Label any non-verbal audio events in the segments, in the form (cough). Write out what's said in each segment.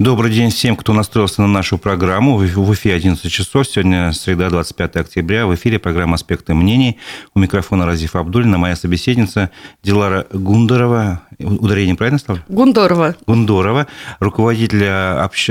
Добрый день всем, кто настроился на нашу программу. В эфире 11 часов. Сегодня среда, 25 октября. В эфире программа «Аспекты мнений». У микрофона Разиф Абдулина. Моя собеседница Дилара Гундарова. Ударение правильно ставлю? Гундорова. Гундорова. Руководитель общ...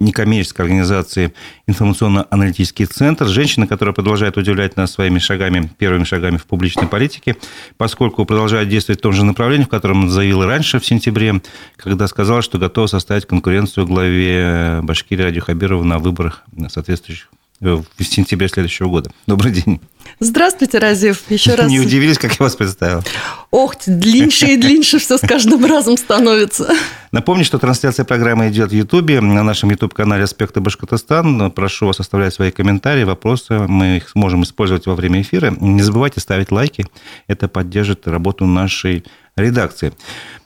некоммерческой организации «Информационно-аналитический центр». Женщина, которая продолжает удивлять нас своими шагами, первыми шагами в публичной политике, поскольку продолжает действовать в том же направлении, в котором заявила раньше, в сентябре, когда сказала, что готова составить конкуренцию конференцию главе Башкирии Радио Хабирова на выборах соответствующих э, в сентябре следующего года. Добрый день. Здравствуйте, Разив. Еще раз. (laughs) Не удивились, как я вас представил? Ох, длиннее и длиннее все с каждым разом становится. Напомню, что трансляция программы идет в Ютубе, на нашем YouTube-канале «Аспекты Башкортостан». Прошу вас оставлять свои комментарии, вопросы. Мы их сможем использовать во время эфира. Не забывайте ставить лайки. Это поддержит работу нашей редакции.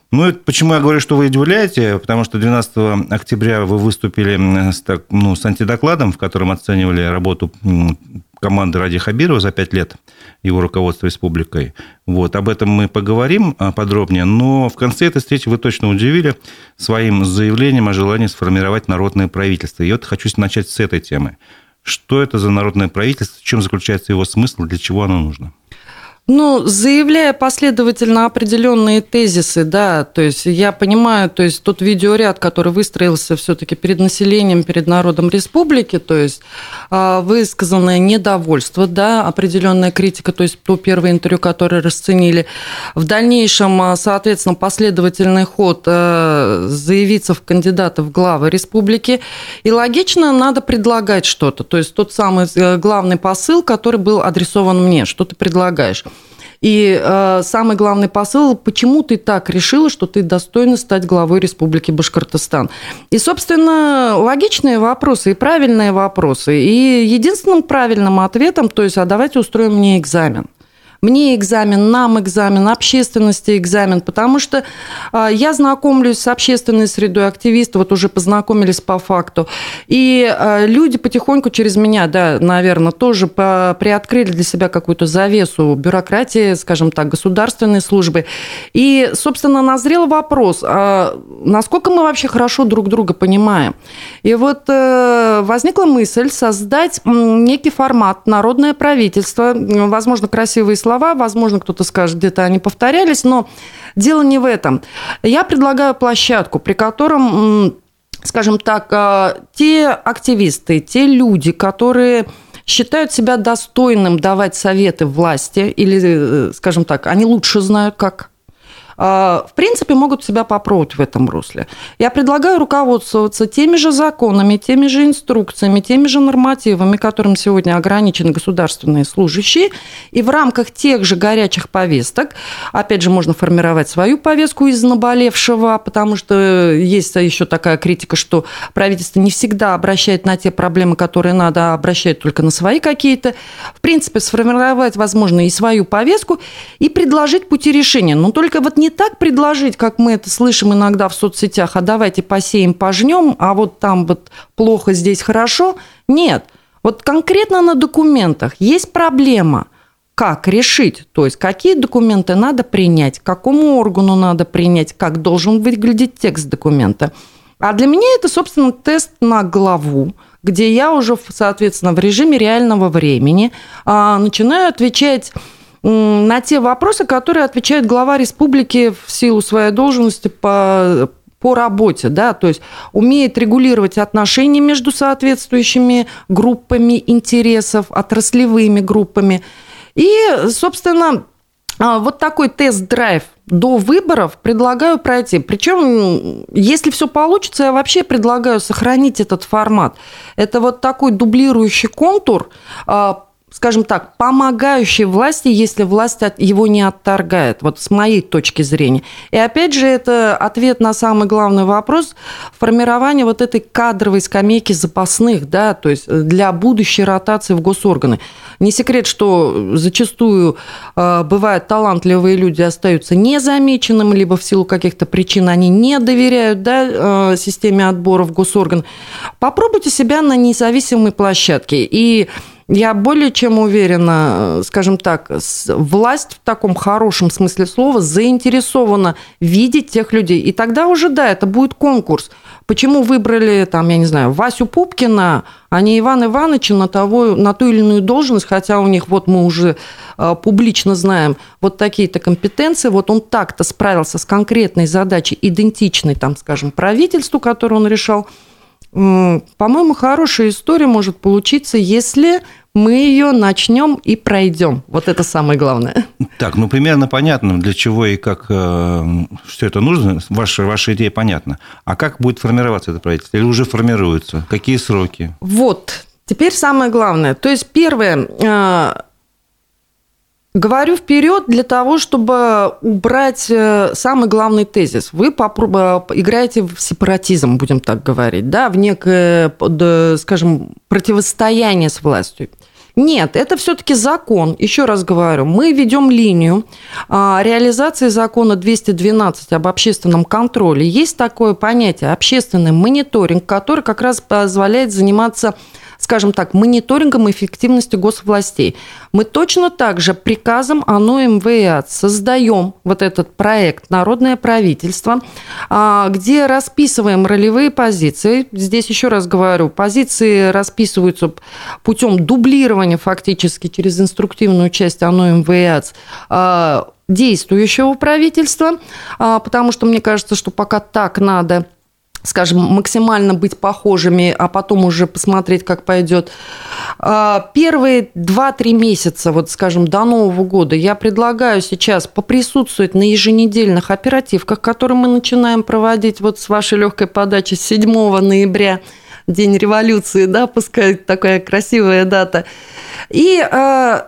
Ну, почему я говорю, что вы удивляете? Потому что 12 октября вы выступили с, так, ну, с антидокладом, в котором оценивали работу команды Ради Хабирова за пять лет его руководства республикой. Вот, об этом мы поговорим а, подробнее, но в конце этой встречи вы точно удивили своим заявлением о желании сформировать народное правительство. И вот хочу начать с этой темы. Что это за народное правительство, в чем заключается его смысл, для чего оно нужно? Ну, заявляя последовательно определенные тезисы, да, то есть я понимаю, то есть тот видеоряд, который выстроился все-таки перед населением, перед народом республики, то есть а, высказанное недовольство, да, определенная критика, то есть то первое интервью, которое расценили, в дальнейшем, а, соответственно, последовательный ход а, заявиться в кандидаты в главы республики, и логично надо предлагать что-то, то есть тот самый э, главный посыл, который был адресован мне, что ты предлагаешь. И э, самый главный посыл, почему ты так решила, что ты достойна стать главой Республики Башкортостан? И, собственно, логичные вопросы и правильные вопросы. И единственным правильным ответом, то есть, а давайте устроим мне экзамен мне экзамен, нам экзамен, общественности экзамен, потому что а, я знакомлюсь с общественной средой активистов, вот уже познакомились по факту, и а, люди потихоньку через меня, да, наверное, тоже приоткрыли для себя какую-то завесу бюрократии, скажем так, государственной службы. И, собственно, назрел вопрос, а насколько мы вообще хорошо друг друга понимаем. И вот э, возникла мысль создать некий формат «Народное правительство», возможно, красивые слова, возможно, кто-то скажет, где-то они повторялись, но дело не в этом. Я предлагаю площадку, при котором, скажем так, а, те активисты, те люди, которые считают себя достойным давать советы власти, или, э, скажем так, они лучше знают, как в принципе, могут себя попробовать в этом русле. Я предлагаю руководствоваться теми же законами, теми же инструкциями, теми же нормативами, которым сегодня ограничены государственные служащие, и в рамках тех же горячих повесток, опять же, можно формировать свою повестку из наболевшего, потому что есть еще такая критика, что правительство не всегда обращает на те проблемы, которые надо, а обращает только на свои какие-то. В принципе, сформировать, возможно, и свою повестку, и предложить пути решения. Но только вот не не так предложить, как мы это слышим иногда в соцсетях, а давайте посеем, пожнем, а вот там вот плохо, здесь хорошо. Нет. Вот конкретно на документах есть проблема – как решить, то есть какие документы надо принять, какому органу надо принять, как должен выглядеть текст документа. А для меня это, собственно, тест на главу, где я уже, соответственно, в режиме реального времени а, начинаю отвечать на те вопросы, которые отвечает глава республики в силу своей должности по по работе, да, то есть умеет регулировать отношения между соответствующими группами интересов, отраслевыми группами. И, собственно, а, вот такой тест-драйв до выборов предлагаю пройти. Причем, если все получится, я вообще предлагаю сохранить этот формат. Это вот такой дублирующий контур а, скажем так, помогающей власти, если власть его не отторгает, вот с моей точки зрения. И опять же, это ответ на самый главный вопрос формирования вот этой кадровой скамейки запасных, да, то есть для будущей ротации в госорганы. Не секрет, что зачастую э, бывают талантливые люди остаются незамеченными, либо в силу каких-то причин они не доверяют да, э, системе отбора в госорган. Попробуйте себя на независимой площадке. И я более чем уверена, скажем так, власть в таком хорошем смысле слова заинтересована видеть тех людей. И тогда уже, да, это будет конкурс. Почему выбрали, там, я не знаю, Васю Пупкина, а не Ивана Ивановича на, того, на ту или иную должность, хотя у них, вот мы уже э, публично знаем, вот такие-то компетенции, вот он так-то справился с конкретной задачей, идентичной, там, скажем, правительству, которую он решал. По-моему, хорошая история может получиться, если мы ее начнем и пройдем. Вот это самое главное. Так, ну примерно понятно, для чего и как э, все это нужно. Ваша, ваша идея понятна. А как будет формироваться это правительство? Или уже формируется? Какие сроки? Вот, теперь самое главное. То есть первое, э, Говорю вперед для того, чтобы убрать э, самый главный тезис. Вы играете в сепаратизм, будем так говорить, да, в некое, скажем, противостояние с властью. Нет, это все-таки закон. Еще раз говорю, мы ведем линию а, реализации закона 212 об общественном контроле. Есть такое понятие общественный мониторинг, который как раз позволяет заниматься скажем так, мониторингом эффективности госвластей. Мы точно так же приказом ОНО МВА создаем вот этот проект «Народное правительство», а, где расписываем ролевые позиции. Здесь еще раз говорю, позиции расписываются путем дублирования фактически через инструктивную часть ОНО МВА а, действующего правительства, а, потому что мне кажется, что пока так надо – скажем, максимально быть похожими, а потом уже посмотреть, как пойдет. А, первые 2-3 месяца, вот, скажем, до Нового года я предлагаю сейчас поприсутствовать на еженедельных оперативках, которые мы начинаем проводить вот с вашей легкой подачи 7 ноября, День революции, да, пускай такая красивая дата. И э,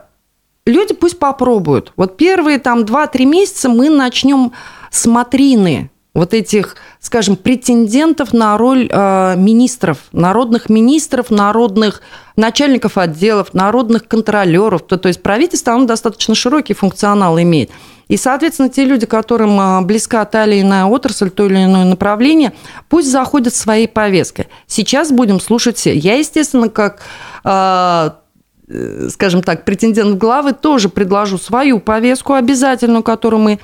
люди пусть попробуют. Вот первые там 2-3 месяца мы начнем смотрины вот этих, скажем, претендентов на роль э, министров, народных министров, народных начальников отделов, народных контролеров. То, то есть правительство, оно достаточно широкий функционал имеет. И, соответственно, те люди, которым э, близка та или иная отрасль, то или иное направление, пусть заходят своей повесткой. Сейчас будем слушать все. Я, естественно, как э, скажем так, претендент в главы, тоже предложу свою повестку обязательную, которую мы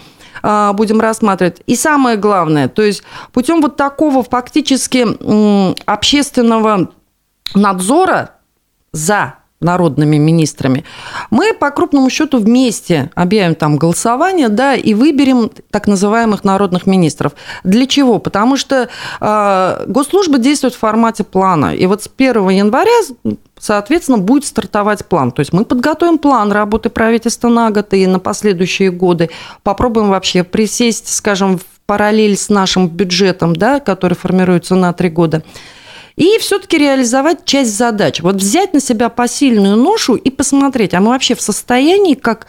будем рассматривать. И самое главное, то есть путем вот такого фактически общественного надзора за народными министрами, мы по крупному счету вместе объявим там голосование, да, и выберем так называемых народных министров. Для чего? Потому что э, госслужба действует в формате плана. И вот с 1 января соответственно, будет стартовать план. То есть мы подготовим план работы правительства на год и на последующие годы. Попробуем вообще присесть, скажем, в параллель с нашим бюджетом, да, который формируется на три года и все-таки реализовать часть задач. Вот взять на себя посильную ношу и посмотреть, а мы вообще в состоянии, как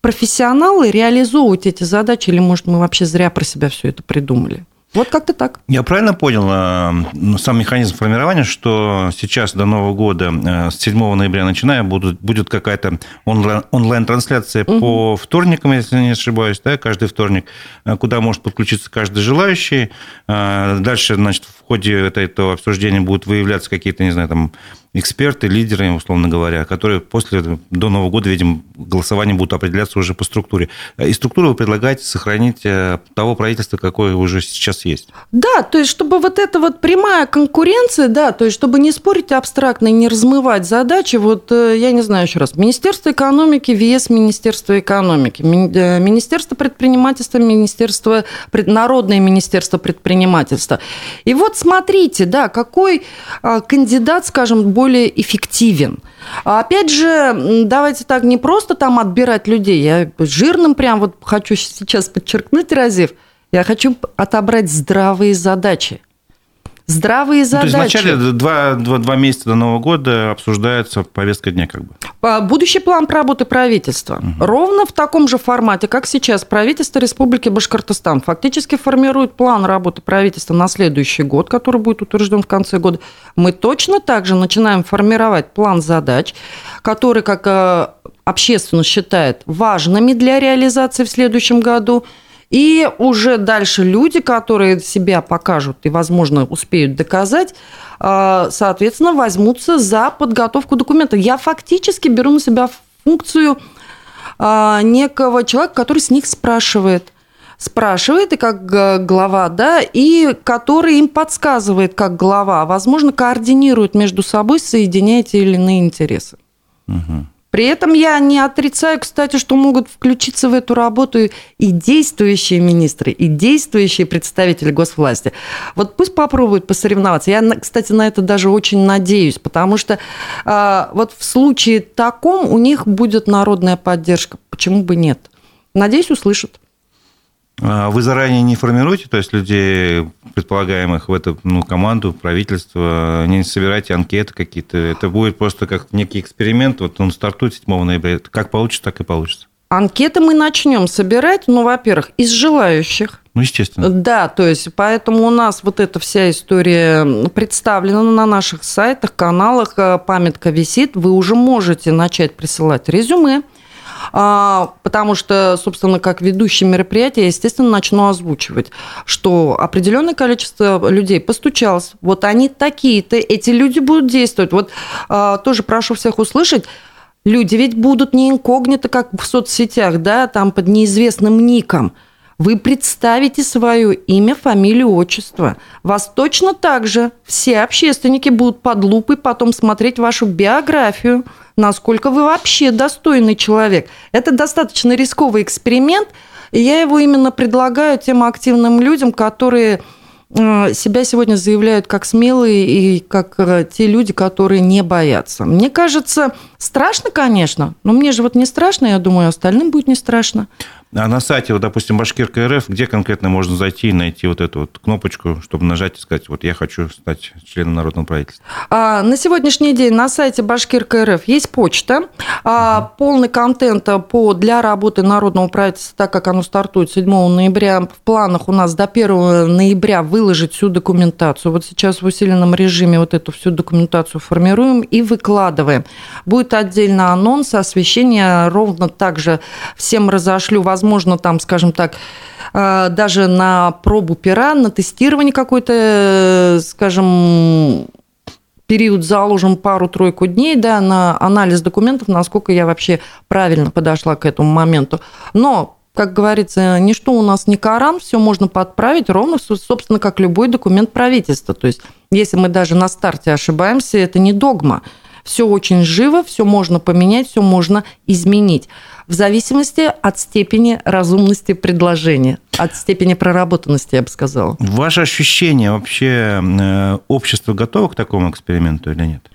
профессионалы, реализовывать эти задачи, или, может, мы вообще зря про себя все это придумали? Вот как-то так. Я правильно понял э, сам механизм формирования, что сейчас до Нового года, э, с 7 ноября начиная, будут, будет какая-то онлайн-трансляция угу. по вторникам, если не ошибаюсь, да, каждый вторник, э, куда может подключиться каждый желающий. Дальше, значит, в ходе этого обсуждения будут выявляться какие-то, не знаю, там эксперты, лидеры, условно говоря, которые после до Нового года, видимо, голосование будут определяться уже по структуре. И структуру вы предлагаете сохранить э, того правительства, какое уже сейчас есть. Да, то есть, чтобы вот эта вот прямая конкуренция, да, то есть, чтобы не спорить абстрактно и не размывать задачи, вот, э, я не знаю еще раз, Министерство экономики, ВС Министерство экономики, э, Министерство предпринимательства, Министерство, Народное Министерство предпринимательства. И вот смотрите, да, какой кандидат, скажем, более более эффективен. А опять же, давайте так, не просто там отбирать людей. Я жирным прям вот хочу сейчас подчеркнуть, Разив, я хочу отобрать здравые задачи. Здравые задачи. Ну, то есть вначале два, два, два месяца до Нового года обсуждается повестка дня как бы. Будущий план работы правительства. Угу. Ровно в таком же формате, как сейчас правительство Республики Башкортостан фактически формирует план работы правительства на следующий год, который будет утвержден в конце года. Мы точно так же начинаем формировать план задач, который, как э, общественность считает, важными для реализации в следующем году – и уже дальше люди, которые себя покажут и, возможно, успеют доказать, а, соответственно, возьмутся за подготовку документа. Я фактически беру на себя функцию а, некого человека, который с них спрашивает. спрашивает и как глава, да, и который им подсказывает как глава, возможно, координирует между собой, соединяя те или иные интересы. Угу. При этом я не отрицаю, кстати, что могут включиться в эту работу и действующие министры, и действующие представители госвласти. Вот пусть попробуют посоревноваться. Я, кстати, на это даже очень надеюсь, потому что э, вот в случае таком у них будет народная поддержка. Почему бы нет? Надеюсь, услышат. А вы заранее не формируете, то есть людей, предполагаемых в эту ну, команду, правительство, не собираете анкеты какие-то? Это будет просто как некий эксперимент, вот он стартует 7 ноября. Как получится, так и получится. Анкеты мы начнем собирать, ну, во-первых, из желающих. Ну, естественно. Да, то есть поэтому у нас вот эта вся история представлена на наших сайтах, каналах, э, памятка висит. Вы уже можете начать присылать резюме потому что, собственно, как ведущий мероприятия, я, естественно, начну озвучивать, что определенное количество людей постучалось, вот они такие-то, эти люди будут действовать. Вот а, тоже прошу всех услышать, люди ведь будут не инкогнито, как в соцсетях, да, там под неизвестным ником. Вы представите свое имя, фамилию, отчество. Вас точно так же все общественники будут под лупой потом смотреть вашу биографию – насколько вы вообще достойный человек. Это достаточно рисковый эксперимент, и я его именно предлагаю тем активным людям, которые себя сегодня заявляют как смелые и как э, те люди, которые не боятся. Мне кажется, страшно, конечно, но мне же вот не страшно, я думаю, остальным будет не страшно. А на сайте, вот, допустим, Башкирка РФ, где конкретно можно зайти и найти вот эту вот кнопочку, чтобы нажать и сказать, вот я хочу стать членом народного правительства? А, на сегодняшний день на сайте Башкирка РФ есть почта. А, угу. Полный контент по, для работы народного правительства, так как оно стартует 7 ноября, в планах у нас до 1 ноября выложить всю документацию. Вот сейчас в усиленном режиме вот эту всю документацию формируем и выкладываем. Будет отдельно анонс, освещение ровно так же всем разошлю возможно, там, скажем так, э, даже на пробу пера, на тестирование какой-то, э, скажем, период заложим пару-тройку дней, да, на анализ документов, насколько я вообще правильно подошла к этому моменту. Но как говорится, ничто у нас не Коран, все можно подправить ровно, собственно, как любой документ правительства. То есть, если мы даже на старте ошибаемся, это не догма. Все очень живо, все можно поменять, все можно изменить в зависимости от степени разумности предложения, от степени проработанности, я бы сказала. Ваше ощущение вообще, э, общество готово к такому эксперименту или нет?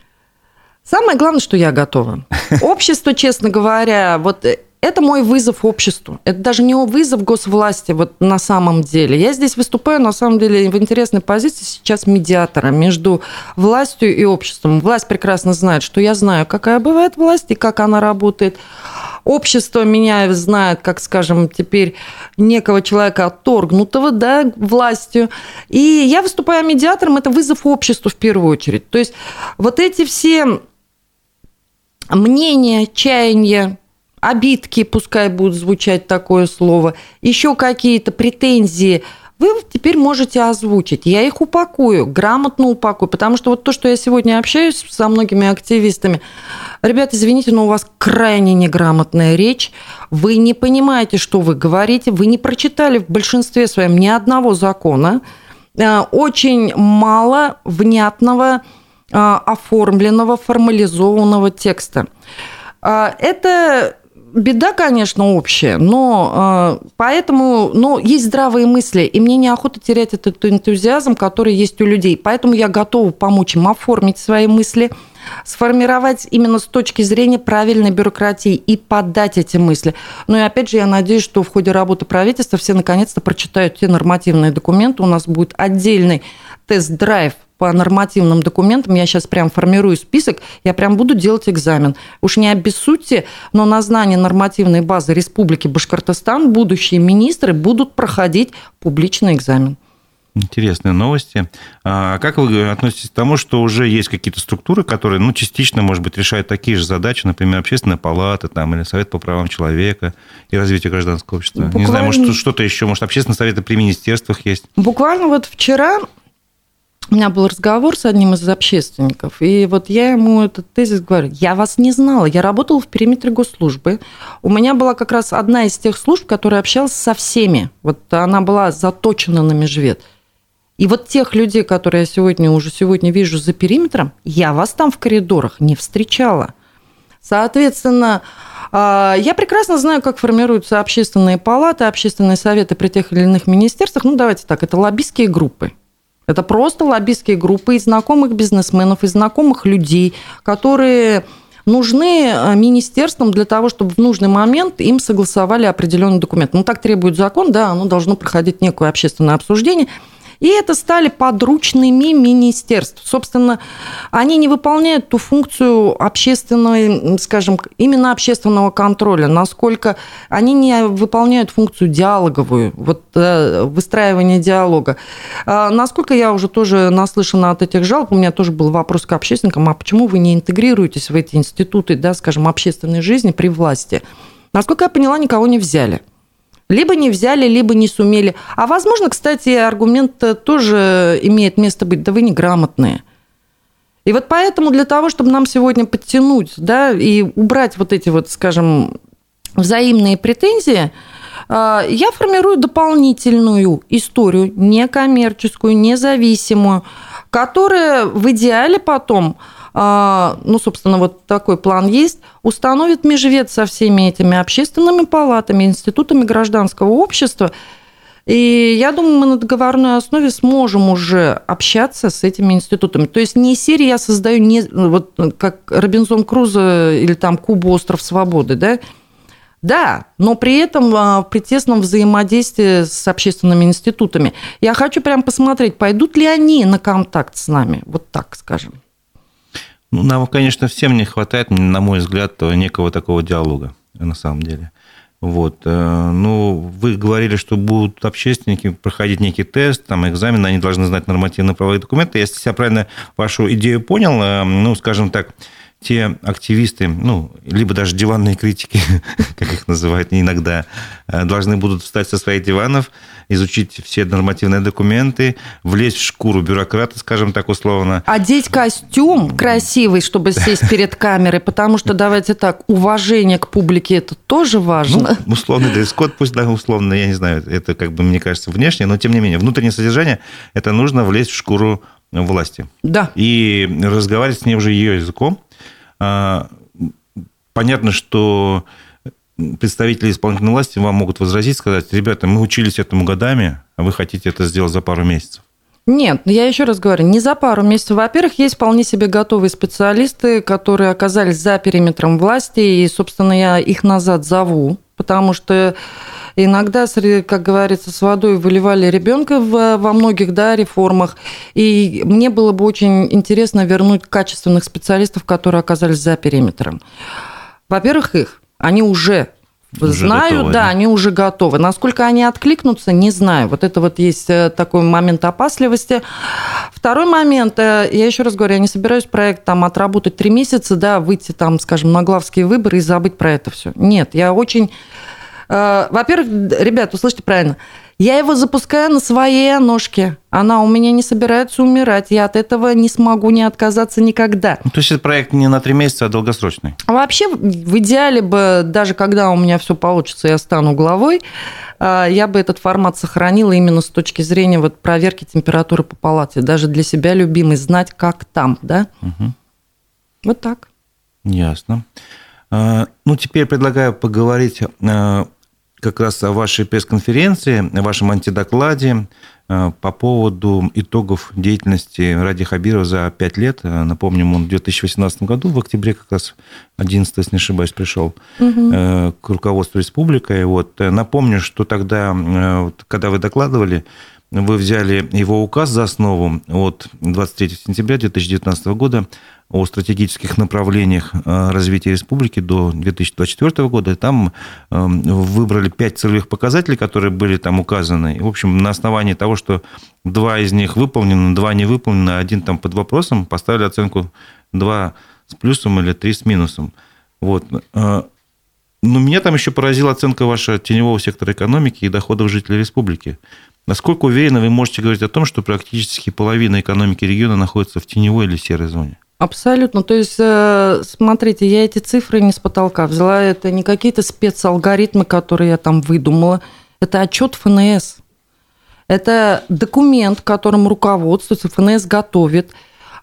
Самое главное, что я готова. (laughs) Общество, честно говоря, вот э, это мой вызов обществу. Это даже не вызов госвласти вот на самом деле. Я здесь выступаю, на самом деле, в интересной позиции сейчас медиатора между властью и обществом. Власть прекрасно знает, что я знаю, какая бывает власть и как она работает. Общество меня знает, как, скажем, теперь некого человека отторгнутого да, властью. И я выступаю медиатором, это вызов обществу в первую очередь. То есть вот эти все мнения, чаяния, обидки, пускай будут звучать такое слово, еще какие-то претензии, вы теперь можете озвучить. Я их упакую, грамотно упакую, потому что вот то, что я сегодня общаюсь со многими активистами, ребята, извините, но у вас крайне неграмотная речь, вы не понимаете, что вы говорите, вы не прочитали в большинстве своем ни одного закона, э, очень мало внятного, э, оформленного, формализованного текста. Э, это беда, конечно, общая, но э, поэтому, но есть здравые мысли, и мне неохота терять этот энтузиазм, который есть у людей. Поэтому я готова помочь им оформить свои мысли, сформировать именно с точки зрения правильной бюрократии и подать эти мысли. Ну и опять же, я надеюсь, что в ходе работы правительства все наконец-то прочитают те нормативные документы. У нас будет отдельный тест-драйв по нормативным документам, я сейчас прям формирую список, я прям буду делать экзамен. Уж не обессудьте, но на знание нормативной базы Республики Башкортостан будущие министры будут проходить публичный экзамен. Интересные новости. А как вы относитесь к тому, что уже есть какие-то структуры, которые, ну, частично, может быть, решают такие же задачи, например, общественная палата там, или Совет по правам человека и развитию гражданского общества? Буквально... Не знаю, может, что-то еще, может, общественные советы при министерствах есть? Буквально вот вчера у меня был разговор с одним из общественников, и вот я ему этот тезис говорю, я вас не знала, я работала в периметре госслужбы, у меня была как раз одна из тех служб, которая общалась со всеми, вот она была заточена на межвед. И вот тех людей, которые я сегодня уже сегодня вижу за периметром, я вас там в коридорах не встречала. Соответственно, а, я прекрасно знаю, как формируются общественные палаты, общественные советы при тех или иных министерствах. Ну, давайте так, это лоббистские группы. Это просто лоббистские группы из знакомых бизнесменов, из знакомых людей, которые нужны а, министерствам для того, чтобы в нужный момент им согласовали определенный документ. Ну, так требует закон, да, оно должно проходить некое общественное обсуждение – и это стали подручными министерств. Собственно, они не выполняют ту функцию общественного, скажем, именно общественного контроля, насколько они не выполняют функцию диалоговую, вот э, выстраивание диалога. А, насколько я уже тоже наслышана от этих жалоб, у меня тоже был вопрос к общественникам, а почему вы не интегрируетесь в эти институты, да, скажем, общественной жизни при власти? Насколько я поняла, никого не взяли. Либо не взяли, либо не сумели. А возможно, кстати, аргумент тоже имеет место быть. Да вы неграмотные. И вот поэтому для того, чтобы нам сегодня подтянуть да, и убрать вот эти вот, скажем, взаимные претензии, а, я формирую дополнительную историю, некоммерческую, независимую, которая в идеале потом ну, собственно, вот такой план есть, установит межвед со всеми этими общественными палатами, институтами гражданского общества. И я думаю, мы на договорной основе сможем уже общаться с этими институтами. То есть не серии я создаю, не, вот как Робинзон Крузо или там Куба «Остров свободы», да, да, но при этом а, при тесном взаимодействии с общественными институтами. Я хочу прям посмотреть, пойдут ли они на контакт с нами, вот так скажем. Ну, нам, конечно, всем не хватает, на мой взгляд, некого такого диалога, на самом деле. Вот. Э, ну, вы говорили, что будут общественники проходить некий тест, там, экзамен, они должны знать нормативно-правовые документы. Если я правильно вашу идею понял, э, ну, скажем так, те активисты, ну, либо даже диванные критики, (laughs) как их называют иногда, э, должны будут встать со своих диванов, изучить все нормативные документы, влезть в шкуру бюрократа, скажем так условно. Одеть костюм красивый, чтобы сесть перед камерой, потому что, давайте так, уважение к публике – это тоже важно. Ну, условный дресс-код, пусть да, условно, я не знаю, это, как бы, мне кажется, внешне, но, тем не менее, внутреннее содержание – это нужно влезть в шкуру власти. Да. И разговаривать с ней уже ее языком, понятно, что представители исполнительной власти вам могут возразить, сказать, ребята, мы учились этому годами, а вы хотите это сделать за пару месяцев. Нет, я еще раз говорю, не за пару месяцев. Во-первых, есть вполне себе готовые специалисты, которые оказались за периметром власти, и, собственно, я их назад зову, потому что иногда, как говорится, с водой выливали ребенка во многих да, реформах. И мне было бы очень интересно вернуть качественных специалистов, которые оказались за периметром. Во-первых, их, они уже уже знаю, готовы, да, они уже готовы. Насколько они откликнутся, не знаю. Вот это вот есть э, такой момент опасливости. Второй момент, э, я еще раз говорю, я не собираюсь проект там отработать три месяца, да, выйти там, скажем, на главские выборы и забыть про это все. Нет, я очень во-первых, ребят, услышьте правильно, я его запускаю на своей ножке. Она у меня не собирается умирать. Я от этого не смогу не отказаться никогда. Ну, то есть это проект не на три месяца, а долгосрочный? Вообще, в идеале бы, даже когда у меня все получится, я стану главой, э, я бы этот формат сохранила именно с точки зрения вот проверки температуры по палате. Даже для себя любимый, знать, как там, да? Угу. Вот так. Ясно. Э, ну, теперь предлагаю поговорить как раз о вашей пресс-конференции, о вашем антидокладе э, по поводу итогов деятельности Ради Хабирова за пять лет. Э, напомним, он в 2018 году, в октябре как раз 11, если не ошибаюсь, пришел угу. к руководству республикой. Вот. Напомню, что тогда, когда вы докладывали, вы взяли его указ за основу от 23 сентября 2019 года о стратегических направлениях э, развития республики до 2024 года. Там эм, выбрали пять целевых показателей, которые были там указаны. В общем, на основании того, что два из них выполнены, два не выполнены, один там под вопросом, поставили оценку два с плюсом или три с минусом. Вот. Э, Ну, меня там еще поразила оценка вашего теневого сектора экономики и доходов жителей республики. Насколько уверенно вы можете говорить о том, что практически половина экономики региона находится в теневой или серой зоне? Абсолютно. То есть, э, смотрите, я эти цифры не с потолка взяла. Это не какие-то спецалгоритмы, которые я там выдумала. Это отчет ФНС. Это документ, которым руководствуется, ФНС готовит.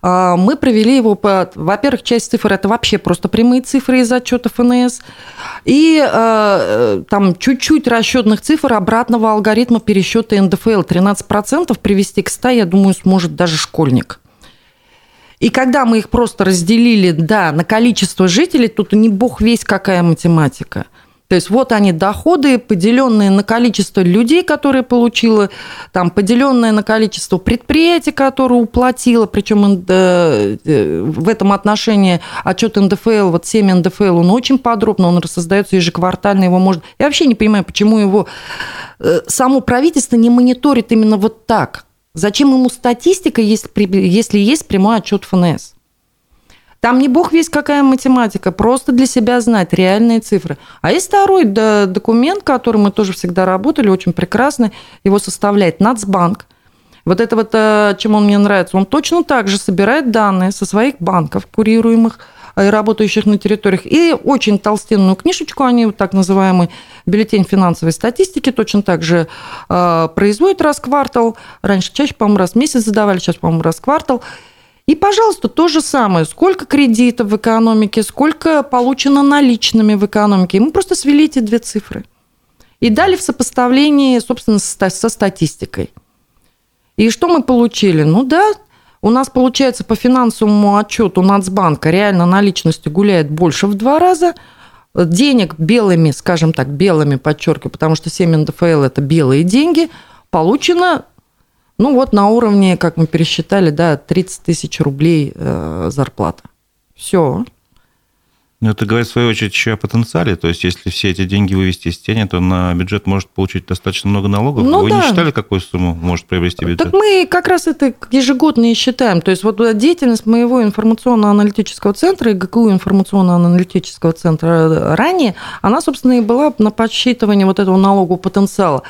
А, мы провели его по... Во-первых, часть цифр – это вообще просто прямые цифры из отчета ФНС. И э, там чуть-чуть расчетных цифр обратного алгоритма пересчета НДФЛ. 13% привести к 100, я думаю, сможет даже школьник. И когда мы их просто разделили, да, на количество жителей, тут не бог весь какая математика. То есть вот они доходы, поделенные на количество людей, которые получила, там, поделенное на количество предприятий, которые уплатила, причем э, э, в этом отношении отчет НДФЛ, вот 7 НДФЛ, он очень подробно, он рассоздается ежеквартально, его может... Я вообще не понимаю, почему его э, само правительство не мониторит именно вот так. Зачем ему статистика, если, если есть прямой отчет ФНС? Там не бог весь какая математика, просто для себя знать реальные цифры. А есть второй документ, который мы тоже всегда работали, очень прекрасный, его составляет Нацбанк. Вот это вот, э, чем он мне нравится, он точно так же собирает данные со своих банков, курируемых, э, работающих на территориях, и очень толстенную книжечку, они вот так называемый бюллетень финансовой статистики, точно так же э, производит раз в квартал. Раньше чаще, по-моему, раз в месяц задавали, сейчас, по-моему, раз в квартал. И, пожалуйста, то же самое. Сколько кредитов в экономике, сколько получено наличными в экономике. И мы просто свели эти две цифры. И дали в сопоставлении, собственно, со статистикой. И что мы получили? Ну да, у нас, получается, по финансовому отчету Нацбанка реально наличности гуляет больше в два раза. Денег белыми, скажем так, белыми, подчеркиваю, потому что 7 НДФЛ – это белые деньги, получено ну вот на уровне, как мы пересчитали, да, 30 тысяч рублей э, зарплата. Все. Но это говорит, в свою очередь, еще о потенциале. То есть, если все эти деньги вывести из тени, то на бюджет может получить достаточно много налогов. Ну, Вы да. не считали, какую сумму может приобрести бюджет? Так мы как раз это ежегодно и считаем. То есть, вот деятельность моего информационно-аналитического центра и ГКУ информационно-аналитического центра ранее, она, собственно, и была на подсчитывание вот этого налогового потенциала.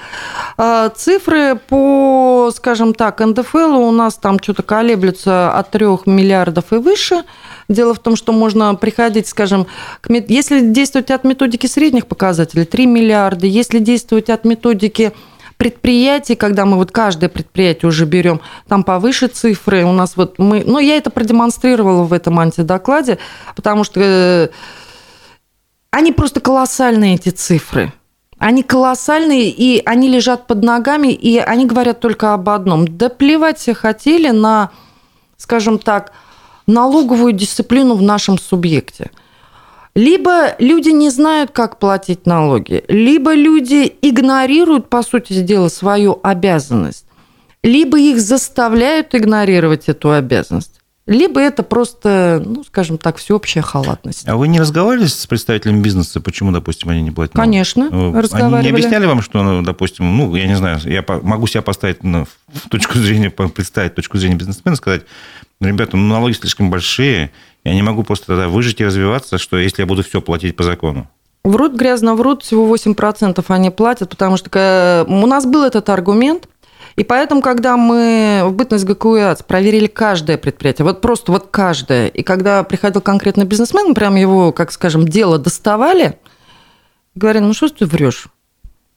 А цифры по, скажем так, НДФЛ у нас там что-то колеблются от 3 миллиардов и выше – Дело в том, что можно приходить, скажем, к, если действовать от методики средних показателей, 3 миллиарда, если действовать от методики предприятий, когда мы вот каждое предприятие уже берем, там повыше цифры. У нас вот мы, ну, я это продемонстрировала в этом антидокладе, потому что э, они просто колоссальные, эти цифры. Они колоссальные, и они лежат под ногами, и они говорят только об одном. Да плевать все хотели на, скажем так, налоговую дисциплину в нашем субъекте. Либо люди не знают, как платить налоги, либо люди игнорируют, по сути дела, свою обязанность, либо их заставляют игнорировать эту обязанность. Либо это просто, ну, скажем так, всеобщая халатность. А вы не разговаривали с представителями бизнеса, почему, допустим, они не платят? Конечно, разговаривали. Они не объясняли вам, что, ну, допустим, ну, я не знаю, я могу себя поставить на, точку зрения, представить точку зрения бизнесмена, сказать, ребята, ну, налоги слишком большие, я не могу просто тогда выжить и развиваться, что если я буду все платить по закону. Врут, грязно врут, всего 8% они платят, потому что э, у нас был этот аргумент, и поэтому, когда мы в бытность ГКУИАЦ проверили каждое предприятие, вот просто вот каждое, и когда приходил конкретно бизнесмен, прям его, как скажем, дело доставали, говорили, ну что ты врешь?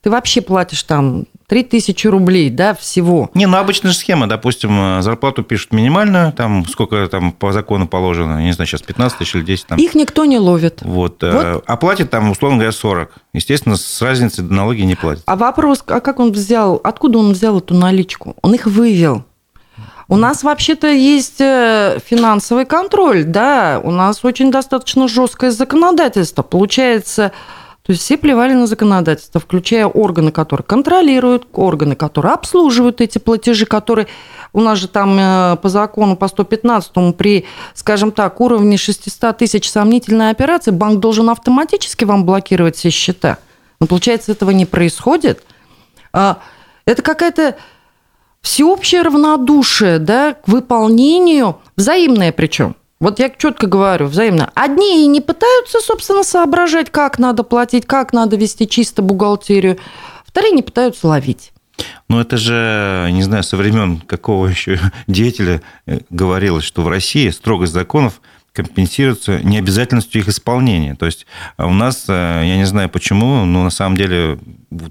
Ты вообще платишь там 3000 рублей, да, всего. Не, ну обычная же схема, допустим, зарплату пишут минимальную, там сколько там по закону положено, не знаю, сейчас 15 тысяч или 10 там. Их никто не ловит. Вот, э, вот. а там, условно говоря, 40. Естественно, с разницей налоги не платит. А вопрос, а как он взял, откуда он взял эту наличку? Он их вывел. У нас вообще-то есть э, финансовый контроль, да, у нас очень достаточно жесткое законодательство. Получается, то есть все плевали на законодательство, включая органы, которые контролируют, органы, которые обслуживают эти платежи, которые у нас же там э, по закону по 115 при, скажем так, уровне 600 тысяч сомнительной операции банк должен автоматически вам блокировать все счета. Но получается, этого не происходит. А, это какая-то всеобщее равнодушие да, к выполнению, взаимное причем, Вот я четко говорю, взаимно. Одни не пытаются, собственно, соображать, как надо платить, как надо вести чисто бухгалтерию. Вторые не пытаются ловить. Ну, это же, не знаю, со времен какого еще (laughs) деятеля э, говорилось, что в России строгость законов компенсируется необязательностью их исполнения. То есть а у нас, э, я не знаю почему, но на самом деле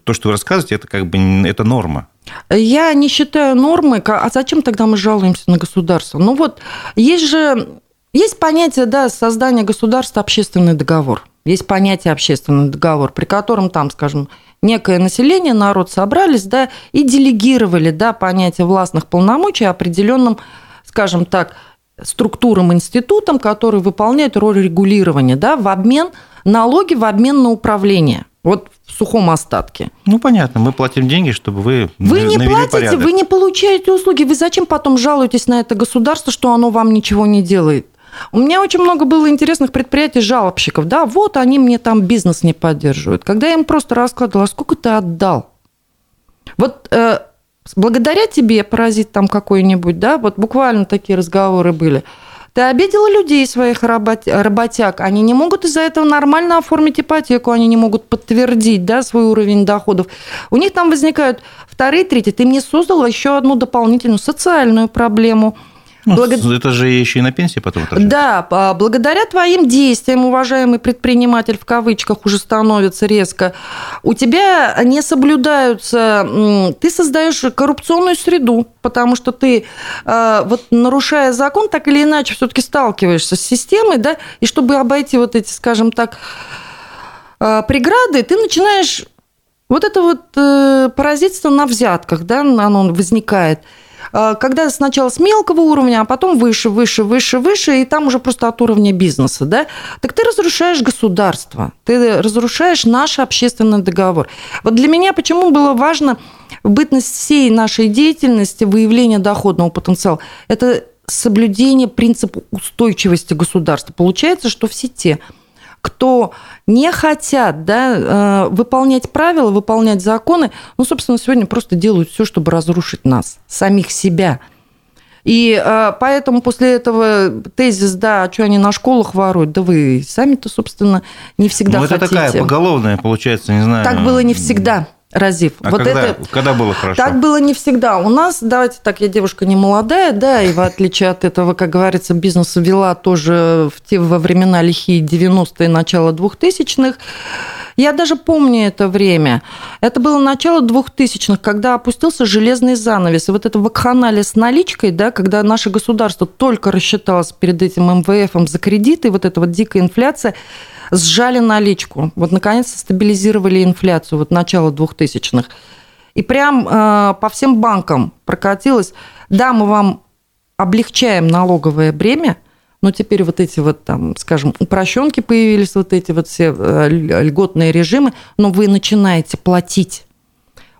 то, что вы рассказываете, это как бы это норма. Я не считаю нормой. А зачем тогда мы жалуемся на государство? Ну вот, есть же есть понятие да, создания государства общественный договор. Есть понятие общественный договор, при котором там, скажем, некое население, народ собрались, да, и делегировали, да, понятие властных полномочий определенным, скажем так, структурам, институтам, которые выполняют роль регулирования, да, в обмен налоги, в обмен на управление. Вот в сухом остатке. Ну, понятно, мы платим деньги, чтобы вы Вы не платите, порядок. вы не получаете услуги. Вы зачем потом жалуетесь на это государство, что оно вам ничего не делает? У меня очень много было интересных предприятий, жалобщиков. Да, вот они мне там бизнес не поддерживают. Когда я им просто раскладывала, а сколько ты отдал? Вот э, благодаря тебе, паразит там какой-нибудь, да, вот буквально такие разговоры были. Ты обидела людей своих работяг, они не могут из-за этого нормально оформить ипотеку, они не могут подтвердить да, свой уровень доходов. У них там возникают вторые, третьи. Ты мне создала еще одну дополнительную социальную проблему – ну, Благ... Это же еще и на пенсии потом отражается. Да, благодаря твоим действиям, уважаемый предприниматель в кавычках уже становится резко, у тебя не соблюдаются, ты создаешь коррупционную среду, потому что ты, а, вот нарушая закон, так или иначе все-таки сталкиваешься с системой, да, и чтобы обойти вот эти, скажем так, а, преграды, ты начинаешь вот это вот э, паразитство на взятках, да, оно возникает – а, когда сначала с мелкого уровня, а потом выше, выше, выше, выше, и там уже просто от уровня бизнеса, да, так ты разрушаешь государство, ты разрушаешь наш общественный договор. Вот для меня почему было важно бытность всей нашей деятельности, выявление доходного потенциала, это соблюдение принципа устойчивости государства. Получается, что все те, кто не хотят да, э, выполнять правила, выполнять законы, ну, собственно, сегодня просто делают все, чтобы разрушить нас, самих себя. И э, поэтому после этого тезис, да, а что они на школах воруют, да вы сами-то, собственно, не всегда ну, это хотите. такая поголовная, получается, не знаю. Так было не всегда. Разив. А вот когда, это, когда было хорошо? Так было не всегда. У нас, давайте так, я девушка не молодая, да, и в отличие от этого, как говорится, бизнес вела тоже в те во времена лихие 90-е, начало 2000-х. Я даже помню это время. Это было начало 2000-х, когда опустился железный занавес. И вот это вакханалия с наличкой, да, когда наше государство только рассчиталось перед этим МВФом за кредиты, вот эта вот дикая инфляция, сжали наличку, вот наконец-то стабилизировали инфляцию, вот начало 2000-х. И прям э, по всем банкам прокатилось, да, мы вам облегчаем налоговое бремя, но теперь вот эти вот там, скажем, упрощенки появились, вот эти вот все э, льготные режимы, но вы начинаете платить.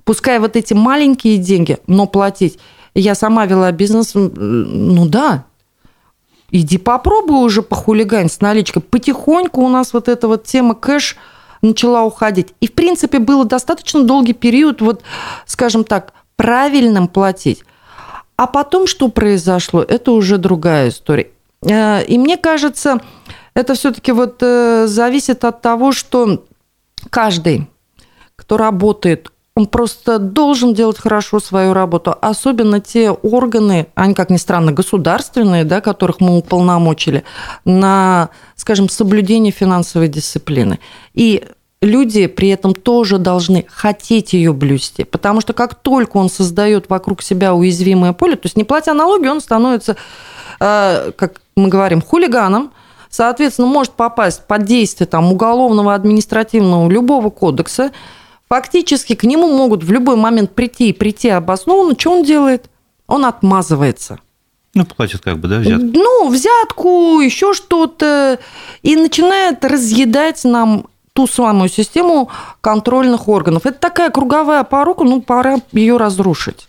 Пускай вот эти маленькие деньги, но платить. Я сама вела бизнес, ну да, Иди попробуй уже похулигань с наличкой. Потихоньку у нас вот эта вот тема кэш начала уходить. И, в принципе, было достаточно долгий период, вот, скажем так, правильным платить. А потом что произошло, это уже другая история. Э, и мне кажется, это все-таки вот э, зависит от того, что каждый, кто работает он просто должен делать хорошо свою работу. Особенно те органы, они, как ни странно, государственные, да, которых мы уполномочили, на, скажем, соблюдение финансовой дисциплины. И люди при этом тоже должны хотеть ее блюсти, потому что как только он создает вокруг себя уязвимое поле, то есть не платя налоги, он становится, э, как мы говорим, хулиганом, соответственно, может попасть под действие там, уголовного, административного, любого кодекса, Фактически к нему могут в любой момент прийти и прийти обоснованно. Что он делает? Он отмазывается. Ну, платит как бы, да, взятку? Ну, взятку, еще что-то. И начинает разъедать нам ту самую систему контрольных органов. Это такая круговая порука, ну, пора ее разрушить.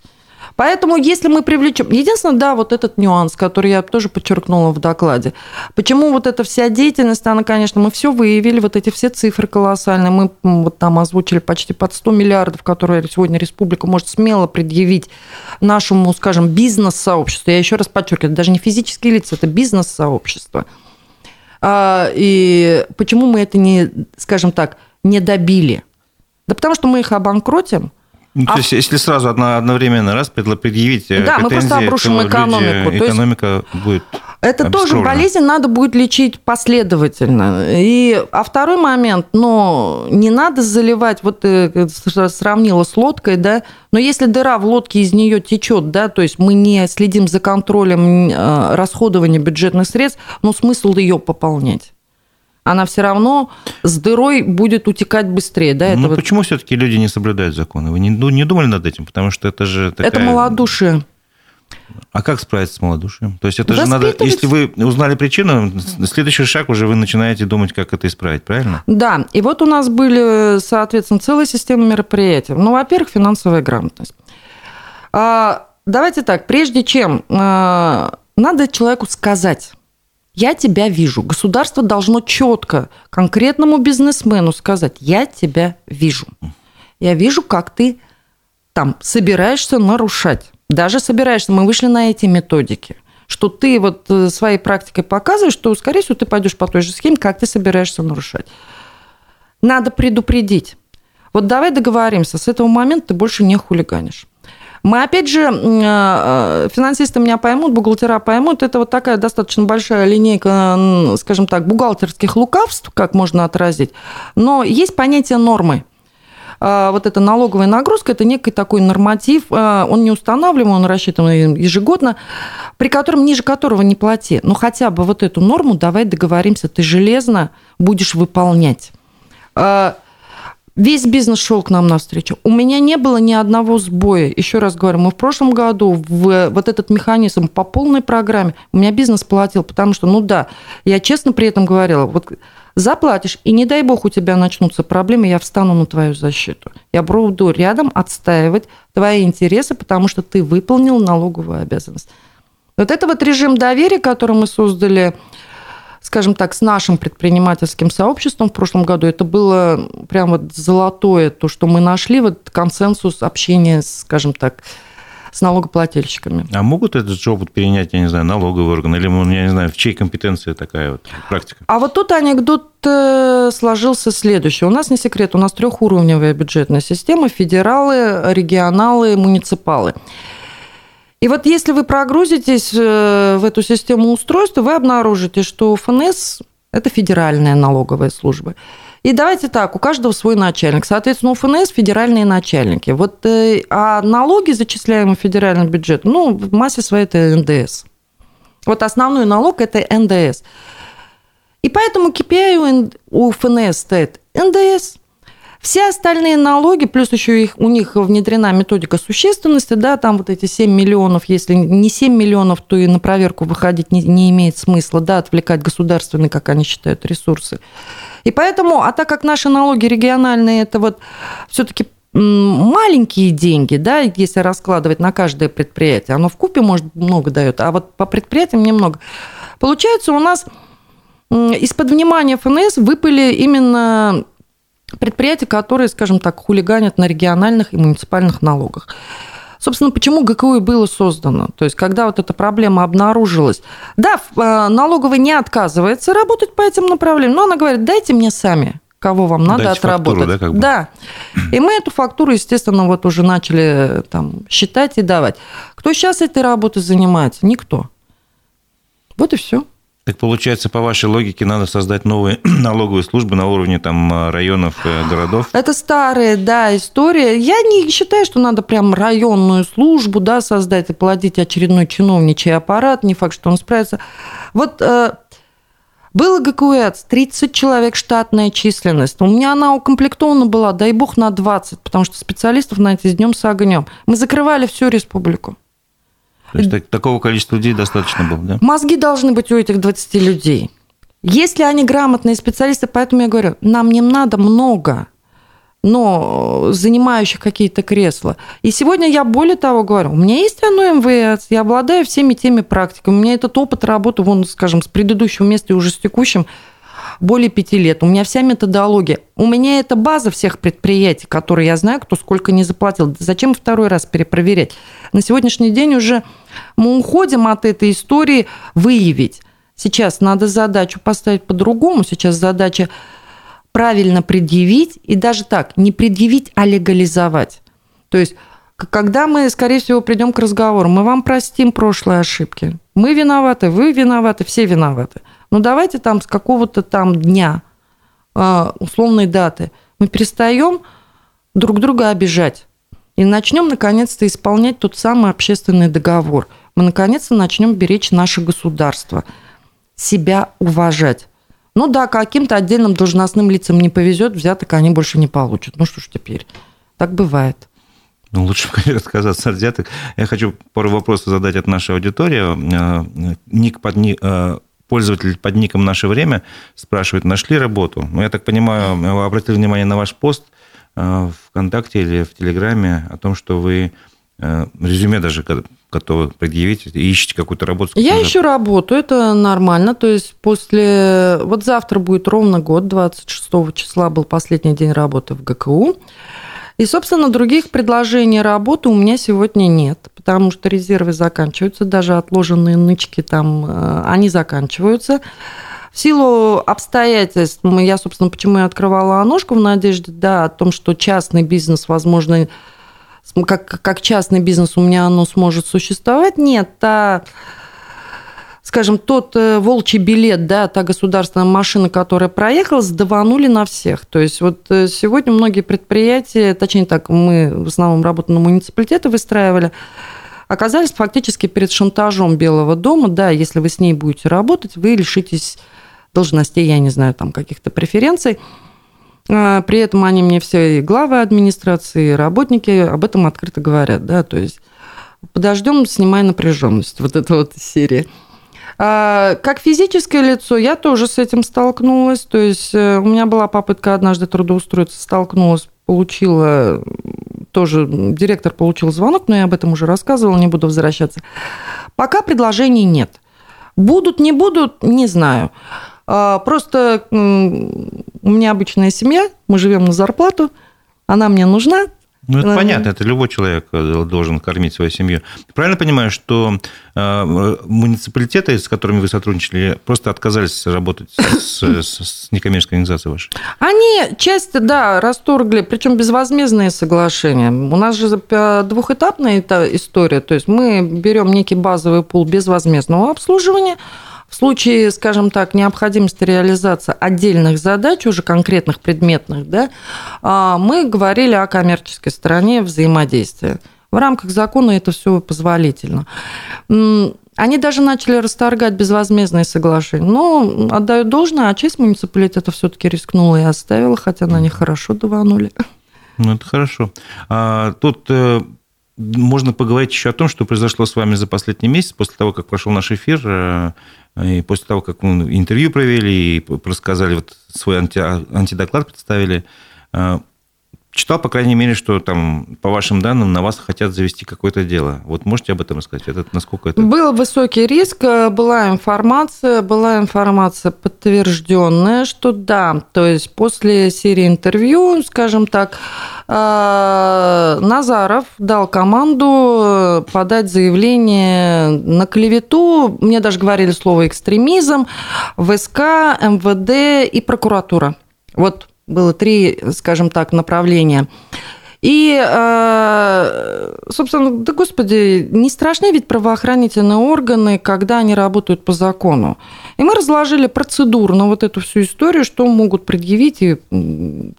Поэтому, если мы привлечем... Единственное, да, вот этот нюанс, который я тоже подчеркнула в докладе. Почему вот эта вся деятельность, она, конечно, мы все выявили, вот эти все цифры колоссальные. Мы вот там озвучили почти под 100 миллиардов, которые сегодня республика может смело предъявить нашему, скажем, бизнес-сообществу. Я еще раз подчеркиваю, даже не физические лица, это бизнес-сообщество. А, и почему мы это не, скажем так, не добили? Да потому что мы их обанкротим, ну, то а... есть, если сразу одно, одновременно раз предъявить э, Да, мы просто обрушим экономику. Люди, экономика есть... будет это тоже болезнь надо будет лечить последовательно. И, а второй момент, но не надо заливать, вот ты э, сравнила с лодкой, да, но если дыра в лодке из нее течет, да, то есть мы не следим за контролем э, расходования бюджетных средств, но смысл ее пополнять она все равно с дырой будет утекать быстрее. Да, ну, почему все-таки люди не соблюдают законы? Вы не, ну, не думали над этим? Потому что это же такая... Это малодушие. А как справиться с малодушием? То есть это же надо, если вы узнали причину, следующий шаг уже вы начинаете думать, как это исправить, правильно? Да, и вот у нас были, соответственно, целая система мероприятий. Ну, во-первых, финансовая грамотность. А, давайте так, прежде чем а, надо человеку сказать, я тебя вижу. Государство должно четко конкретному бизнесмену сказать, я тебя вижу. Я вижу, как ты там собираешься нарушать. Даже собираешься, мы вышли на эти методики что ты вот э, своей практикой показываешь, что, скорее всего, ты пойдешь по той же схеме, как ты собираешься нарушать. Надо предупредить. Вот давай договоримся, с этого момента ты больше не хулиганишь. Мы, опять же, э, э, финансисты меня поймут, бухгалтера поймут, это вот такая достаточно большая линейка, скажем так, бухгалтерских лукавств, как можно отразить, но есть понятие нормы э, вот эта налоговая нагрузка, это некий такой норматив, он не устанавливаем, он рассчитан ежегодно, при котором, ниже которого не плати. Но хотя бы вот эту норму давай договоримся, ты железно будешь выполнять. Весь бизнес шел к нам навстречу. У меня не было ни одного сбоя. Еще раз говорю, мы в прошлом году в вот этот механизм по полной программе, у меня бизнес платил, потому что, ну да, я честно при этом говорила, вот заплатишь, и не дай бог у тебя начнутся проблемы, я встану на твою защиту. Я буду рядом отстаивать твои интересы, потому что ты выполнил налоговую обязанность. Вот это вот режим доверия, который мы создали скажем так, с нашим предпринимательским сообществом в прошлом году, это было прям вот золотое, то, что мы нашли, вот консенсус общения, скажем так, с налогоплательщиками. А могут этот же опыт перенять, я не знаю, налоговый орган, или, я не знаю, в чьей компетенции такая вот практика? А вот тут анекдот э, сложился следующий. У нас не секрет, у нас трехуровневая бюджетная система, федералы, регионалы, муниципалы. И вот если вы прогрузитесь э, в эту систему устройства, вы обнаружите, что ФНС – это федеральная налоговая служба. И давайте так, у каждого свой начальник. Соответственно, у ФНС федеральные начальники. Вот, э, а налоги, зачисляемые в федеральный бюджет, ну, в массе своей это НДС. Вот основной налог – это НДС. И поэтому KPI у ФНС стоит НДС, все остальные налоги, плюс еще их, у них внедрена методика существенности, да, там вот эти 7 миллионов, если не 7 миллионов, то и на проверку выходить не, не имеет смысла, да, отвлекать государственные, как они считают, ресурсы. И поэтому, а так как наши налоги региональные, это вот все-таки маленькие деньги, да, если раскладывать на каждое предприятие, оно в купе может много дает, а вот по предприятиям немного. Получается, у нас из-под внимания ФНС выпали именно предприятия, которые, скажем так, хулиганят на региональных и муниципальных налогах. Собственно, почему ГКУ и было создано? То есть, когда вот эта проблема обнаружилась, да, э, налоговая не отказывается работать по этим направлениям, но она говорит, дайте мне сами, кого вам надо Дайте отработать. Фактуру, да, как бы? да. И мы эту фактуру, естественно, вот уже начали э, там считать и давать. Кто сейчас этой работой занимается? Никто. Вот и все. Так получается, по вашей логике, надо создать новые (clears throat) налоговые службы на уровне там, районов, э, городов? Это старая, да, история. Я не считаю, что надо прям районную службу да, создать и платить очередной чиновничий аппарат. Не факт, что он справится. Вот э, было ГКУЭЦ, 30 человек штатная численность. У меня она укомплектована была, дай бог, на 20, потому что специалистов на эти с днем с огнем. Мы закрывали всю республику. То есть так, такого количества людей достаточно было, да? Мозги должны быть у этих 20 людей. Если они грамотные специалисты, поэтому я говорю, нам не надо много. но занимающих какие-то кресла. И сегодня я более того говорю, у меня есть оно МВС, я обладаю всеми теми практиками, у меня этот опыт работы, вон, скажем, с предыдущего места и уже с текущим, более пяти лет. У меня вся методология. У меня это база всех предприятий, которые я знаю, кто сколько не заплатил. Зачем второй раз перепроверять? На сегодняшний день уже мы уходим от этой истории выявить. Сейчас надо задачу поставить по-другому. Сейчас задача правильно предъявить и даже так, не предъявить, а легализовать. То есть когда мы, скорее всего, придем к разговору, мы вам простим прошлые ошибки. Мы виноваты, вы виноваты, все виноваты. Ну давайте там с какого-то там дня, а, условной даты, мы перестаем друг друга обижать. И начнем наконец-то исполнять тот самый общественный договор. Мы наконец-то начнем беречь наше государство, себя уважать. Ну да, каким-то отдельным должностным лицам не повезет, взяток они больше не получат. Ну что ж теперь, так бывает. Ну, лучше, (laughs) конечно, отказаться от взяток. Я хочу пару вопросов задать от нашей аудитории. А, ник под, а, пользователь под ником «Наше время» спрашивает, нашли работу? Ну, я так понимаю, обратили внимание на ваш пост э, ВКонтакте или в Телеграме о том, что вы э, резюме даже готовы предъявить, ищете какую-то работу? Я ищу работу, это нормально. То есть после... Вот завтра будет ровно год, 26 числа был последний день работы в ГКУ. И, собственно, других предложений работы у меня сегодня нет, потому что резервы заканчиваются, даже отложенные нычки там, э, они заканчиваются. В силу обстоятельств, я, собственно, почему я открывала ножку в надежде, да, о том, что частный бизнес, возможно, как, как частный бизнес у меня оно сможет существовать, нет, а скажем, тот э, волчий билет, да, та государственная машина, которая проехала, сдаванули на всех. То есть вот э, сегодня многие предприятия, точнее так, мы в основном работу на муниципалитеты выстраивали, оказались фактически перед шантажом Белого дома. Да, если вы с ней будете работать, вы лишитесь должностей, я не знаю, там каких-то преференций. А, при этом они мне все и главы администрации, и работники об этом открыто говорят, да, то есть подождем, снимай напряженность, вот эта вот серия. А, как физическое лицо я тоже с этим столкнулась. То есть э, у меня была попытка однажды трудоустроиться, столкнулась, получила тоже, директор получил звонок, но я об этом уже рассказывала, не буду возвращаться. Пока предложений нет. Будут, не будут, не знаю. А, просто у меня обычная семья, мы живем на зарплату, она мне нужна, ну, это понятно, это любой человек э, должен кормить свою семью. Правильно понимаю, что э, муниципалитеты, с которыми вы сотрудничали, просто отказались работать с, с, с некоммерческой организацией вашей? Они часть, да, расторгли, причем безвозмездные соглашения. У нас же двухэтапная эта история, то есть мы берем некий базовый пул безвозмездного обслуживания, в случае, скажем так, необходимости реализации отдельных задач, уже конкретных предметных, да, а, мы говорили о коммерческой стороне взаимодействия. В рамках закона это все позволительно. Они даже начали расторгать безвозмездные соглашения. Но отдают должное, а часть муниципалитета все-таки рискнула и оставила, хотя на них хорошо даванули. Ну, это хорошо. А, тут э, можно поговорить еще о том, что произошло с вами за последний месяц, после того, как прошел наш эфир. Э, и после того, как мы интервью провели и рассказали, вот свой анти, антидоклад представили, э, читал, по крайней мере, что там, по вашим данным, на вас хотят завести какое-то дело. Вот можете об этом рассказать? Это, насколько это... Был высокий риск, э, была информация, была информация подтвержденная, что да, то есть после серии интервью, скажем так, э, Назаров дал команду э, подать заявление на клевету, мне даже говорили слово экстремизм, ВСК, МВД и прокуратура. Вот было три, скажем так, направления. И, э, собственно, да господи, не страшны ведь правоохранительные органы, когда они работают по закону. И мы разложили процедурно вот эту всю историю, что могут предъявить и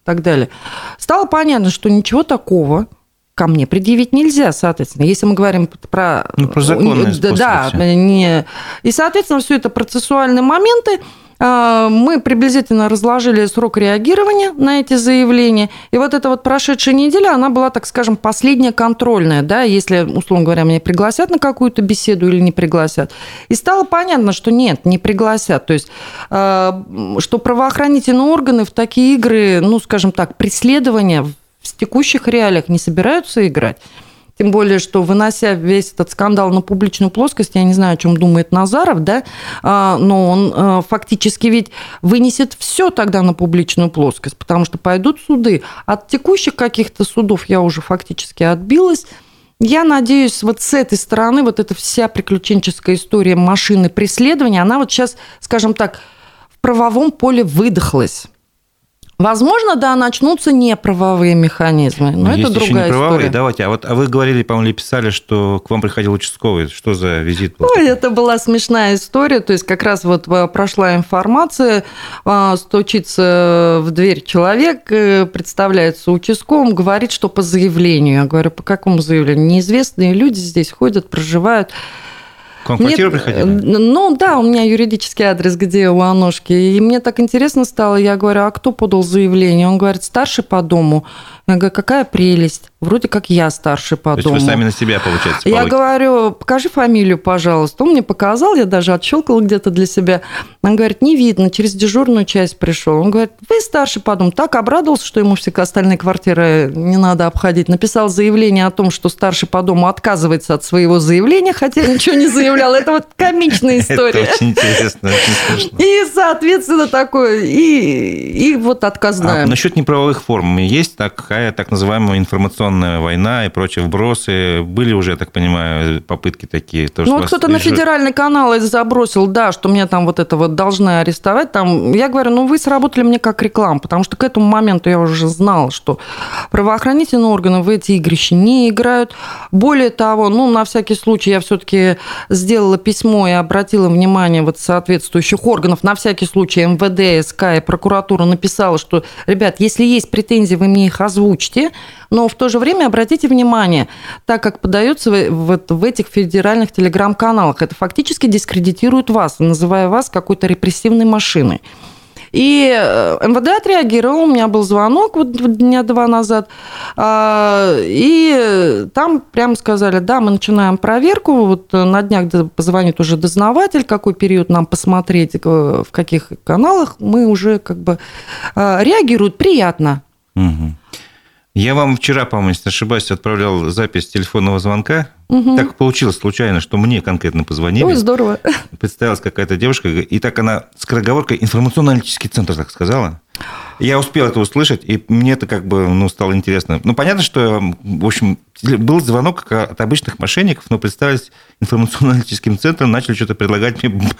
так далее. Стало понятно, что ничего такого ко мне предъявить нельзя, соответственно. Если мы говорим про... Ну, про законные Да, не... и, соответственно, все это процессуальные моменты, мы приблизительно разложили срок реагирования на эти заявления. И вот эта вот прошедшая неделя, она была, так скажем, последняя контрольная, да, если, условно говоря, меня пригласят на какую-то беседу или не пригласят. И стало понятно, что нет, не пригласят. То есть, а, что правоохранительные органы в такие игры, ну, скажем так, преследования в текущих реалиях не собираются играть. Тем более, что вынося весь этот скандал на публичную плоскость, я не знаю, о чем думает Назаров, да, а, но он а, фактически ведь вынесет все тогда на публичную плоскость, потому что пойдут суды. От текущих каких-то судов я уже фактически отбилась. Я надеюсь, вот с этой стороны, вот эта вся приключенческая история машины преследования, она вот сейчас, скажем так, в правовом поле выдохлась. Возможно, да, начнутся неправовые механизмы, но, но это другая не правовые. история. Давайте, а вот а вы говорили, по-моему, писали, что к вам приходил участковый. Что за визит был? Ой, это была смешная история. То есть как раз вот э, прошла информация, а, стучится в дверь человек, э, представляется участковым, говорит, что по заявлению. Я говорю, по какому заявлению? Неизвестные люди здесь ходят, проживают. К вам квартиру Нет, приходили? Ну да, у меня юридический адрес, где у Аношки. И мне так интересно стало, я говорю, а кто подал заявление? Он говорит, старший по дому. Я говорю, какая прелесть. Вроде как я старший по То дому. есть вы сами на себя, получается, Я говорю, покажи фамилию, пожалуйста. Он мне показал, я даже отщелкала где-то для себя. Он говорит, не видно, через дежурную часть пришел. Он говорит, вы старший по дому. Так обрадовался, что ему все остальные квартиры не надо обходить. Написал заявление о том, что старший по дому отказывается от своего заявления, хотя ничего не заявлял. Это вот комичная (laughs) история. Это очень интересно, очень смешно. И, соответственно, такое, и, и вот отказная. А насчет неправовых форм есть такая так называемая информационная война и прочие вбросы. Были уже, я так понимаю, попытки такие? То, ну, кто-то на федеральный канал забросил, да, что меня там вот это вот должны арестовать. Там, я говорю, ну, вы сработали мне как реклама, потому что к этому моменту я уже знал, что правоохранительные органы в эти игрища не играют. Более того, ну, на всякий случай я все-таки сделала письмо и обратила внимание вот соответствующих органов, на всякий случай МВД, СК и прокуратура написала, что, ребят, если есть претензии, вы мне их озвучьте, но в то же время обратите внимание, так как подается вот в этих федеральных телеграм-каналах, это фактически дискредитирует вас, называя вас какой-то репрессивной машиной. И э, МВД отреагировал, у меня был звонок вот дня два назад, а, и там прямо сказали, да, мы начинаем проверку, вот на днях позвонит уже дознаватель, какой период нам посмотреть, э, в каких каналах, мы уже как бы а, реагируют приятно. Угу. Я вам вчера, по-моему, если ошибаюсь, отправлял запись телефонного звонка. Угу. Так получилось случайно, что мне конкретно позвонили. Ой, здорово. (laughs) Представилась какая-то девушка, и так она с скороговоркой информационно-аналитический центр так сказала. Я успел это услышать, и мне это как бы ну, стало интересно. Ну, понятно, что, в общем, был звонок от обычных мошенников, но представились информационно-аналитическим центром, начали что-то предлагать мне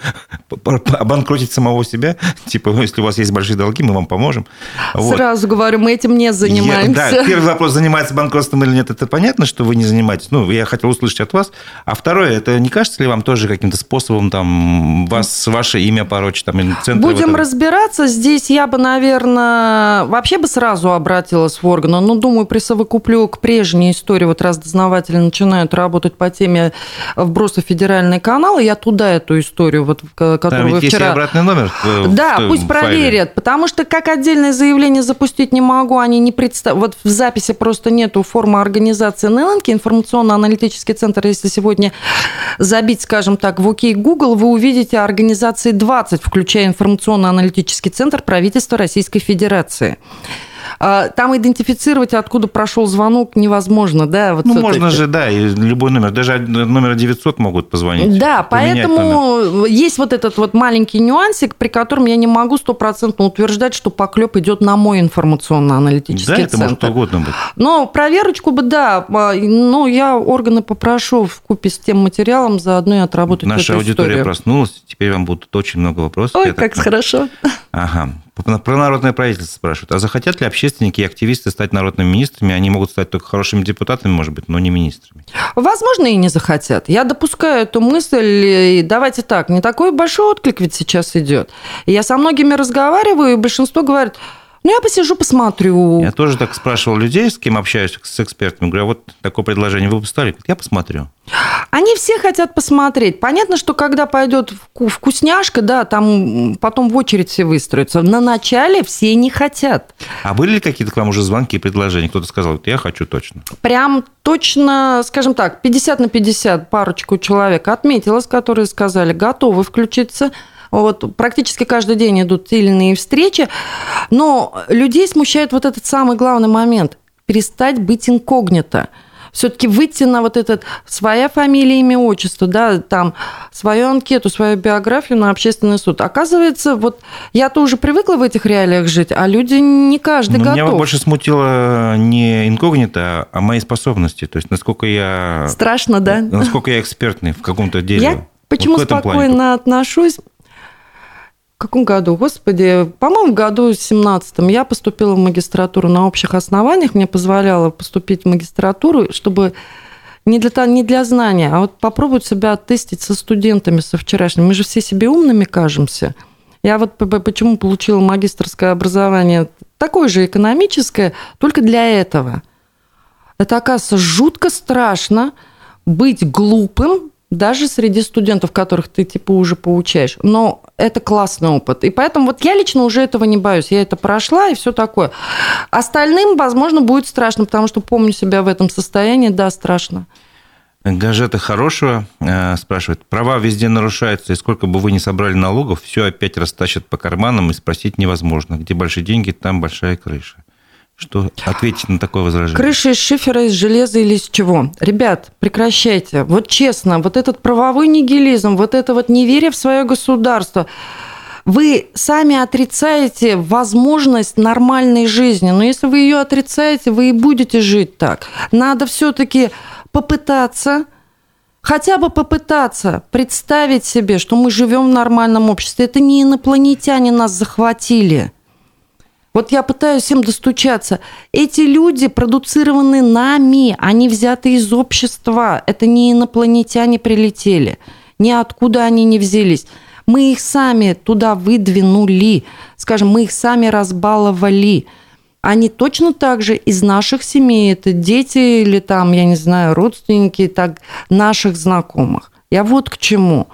(laughs) обанкротить самого себя. Типа, ну, если у вас есть большие долги, мы вам поможем. Вот. Сразу говорю, мы этим не занимаемся. Я, да, первый вопрос, занимается банкротством или нет, это понятно, что вы не занимаетесь. Ну, я хотел услышать от вас. А второе, это не кажется ли вам тоже каким-то способом там вас, ваше имя порочить? Там, центр Будем разбираться. Здесь я бы, наверное, вообще бы сразу обратилась в органы. Но, думаю, присовокуплю к прежней истории вот раз дознаватели начинают работать по теме вброса федеральный канал, я туда эту историю, вот, которую Там вы вчера... Есть обратный номер? В, да, в пусть проверят, потому что как отдельное заявление запустить не могу, они не представ... Вот в записи просто нету формы организации НЛНК, информационно-аналитический центр, если сегодня забить, скажем так, в ОК Google, вы увидите организации 20, включая информационно-аналитический центр правительства Российской Федерации. А, там идентифицировать, откуда прошел звонок, невозможно, да? Вот ну, можно же, да, и любой номер, даже номер 900 могут позвонить. Да, поэтому есть вот этот вот маленький нюансик, при котором я не могу стопроцентно утверждать, что поклеп идет на мой информационно-аналитический да, центр. Да, это может угодно быть. Но проверочку бы, да, но я органы попрошу в купе с тем материалом заодно и отработать Наша аудитория историю. проснулась, теперь вам будут очень много вопросов. Ой, как так... хорошо. Ага. Про народное правительство спрашивают. А захотят ли общественники и активисты стать народными министрами? Они могут стать только хорошими депутатами, может быть, но не министрами. Возможно, и не захотят. Я допускаю эту мысль. Давайте так, не такой большой отклик ведь сейчас идет. Я со многими разговариваю, и большинство говорит, Ну, я посижу, посмотрю. Я тоже так спрашивал людей, с кем общаюсь, с экспертами. Говорю, а вот такое предложение вы бы стали? Я посмотрю. Они все хотят посмотреть. Понятно, что когда пойдет вкусняшка, да, там потом в очередь все выстроятся. На начале все не хотят. А были ли какие-то к вам уже звонки и предложения? Кто-то сказал, я хочу точно. Прям точно, скажем так, 50 на 50 парочку человек отметилась, которые сказали, готовы включиться – вот практически каждый день идут те или иные встречи, но людей смущает вот этот самый главный момент – перестать быть инкогнито все-таки выйти на вот этот своя фамилия, имя, отчество, да, там свою анкету, свою биографию на общественный суд. Оказывается, вот я-то уже привыкла в этих реалиях жить, а люди не каждый Но готов. Меня больше смутило не инкогнито, а мои способности. То есть, насколько я... Страшно, да? Насколько я экспертный в каком-то деле. Я почему вот спокойно плане. отношусь? Каком году? Господи, по-моему, в году 17 я поступила в магистратуру на общих основаниях. Мне позволяло поступить в магистратуру, чтобы не для, не для знания, а вот попробовать себя оттестить со студентами, со вчерашними. Мы же все себе умными кажемся. Я вот почему получила магистрское образование, такое же экономическое, только для этого. Это, оказывается, жутко страшно быть глупым, даже среди студентов, которых ты типа уже получаешь. Но это классный опыт. И поэтому вот я лично уже этого не боюсь. Я это прошла и все такое. Остальным, возможно, будет страшно, потому что помню себя в этом состоянии. Да, страшно. Газета хорошего э, спрашивает, права везде нарушаются, и сколько бы вы ни собрали налогов, все опять растащат по карманам, и спросить невозможно. Где большие деньги, там большая крыша. Что ответить на такое возражение? Крыша из шифера, из железа или из чего? Ребят, прекращайте. Вот честно, вот этот правовой нигилизм, вот это вот неверие в свое государство, вы сами отрицаете возможность нормальной жизни. Но если вы ее отрицаете, вы и будете жить так. Надо все-таки попытаться хотя бы попытаться представить себе, что мы живем в нормальном обществе. Это не инопланетяне нас захватили. Вот я пытаюсь им достучаться. Эти люди продуцированы нами, они взяты из общества. Это не инопланетяне прилетели. Ниоткуда они не взялись. Мы их сами туда выдвинули. Скажем, мы их сами разбаловали. Они точно так же из наших семей. Это дети или там, я не знаю, родственники так, наших знакомых. Я вот к чему.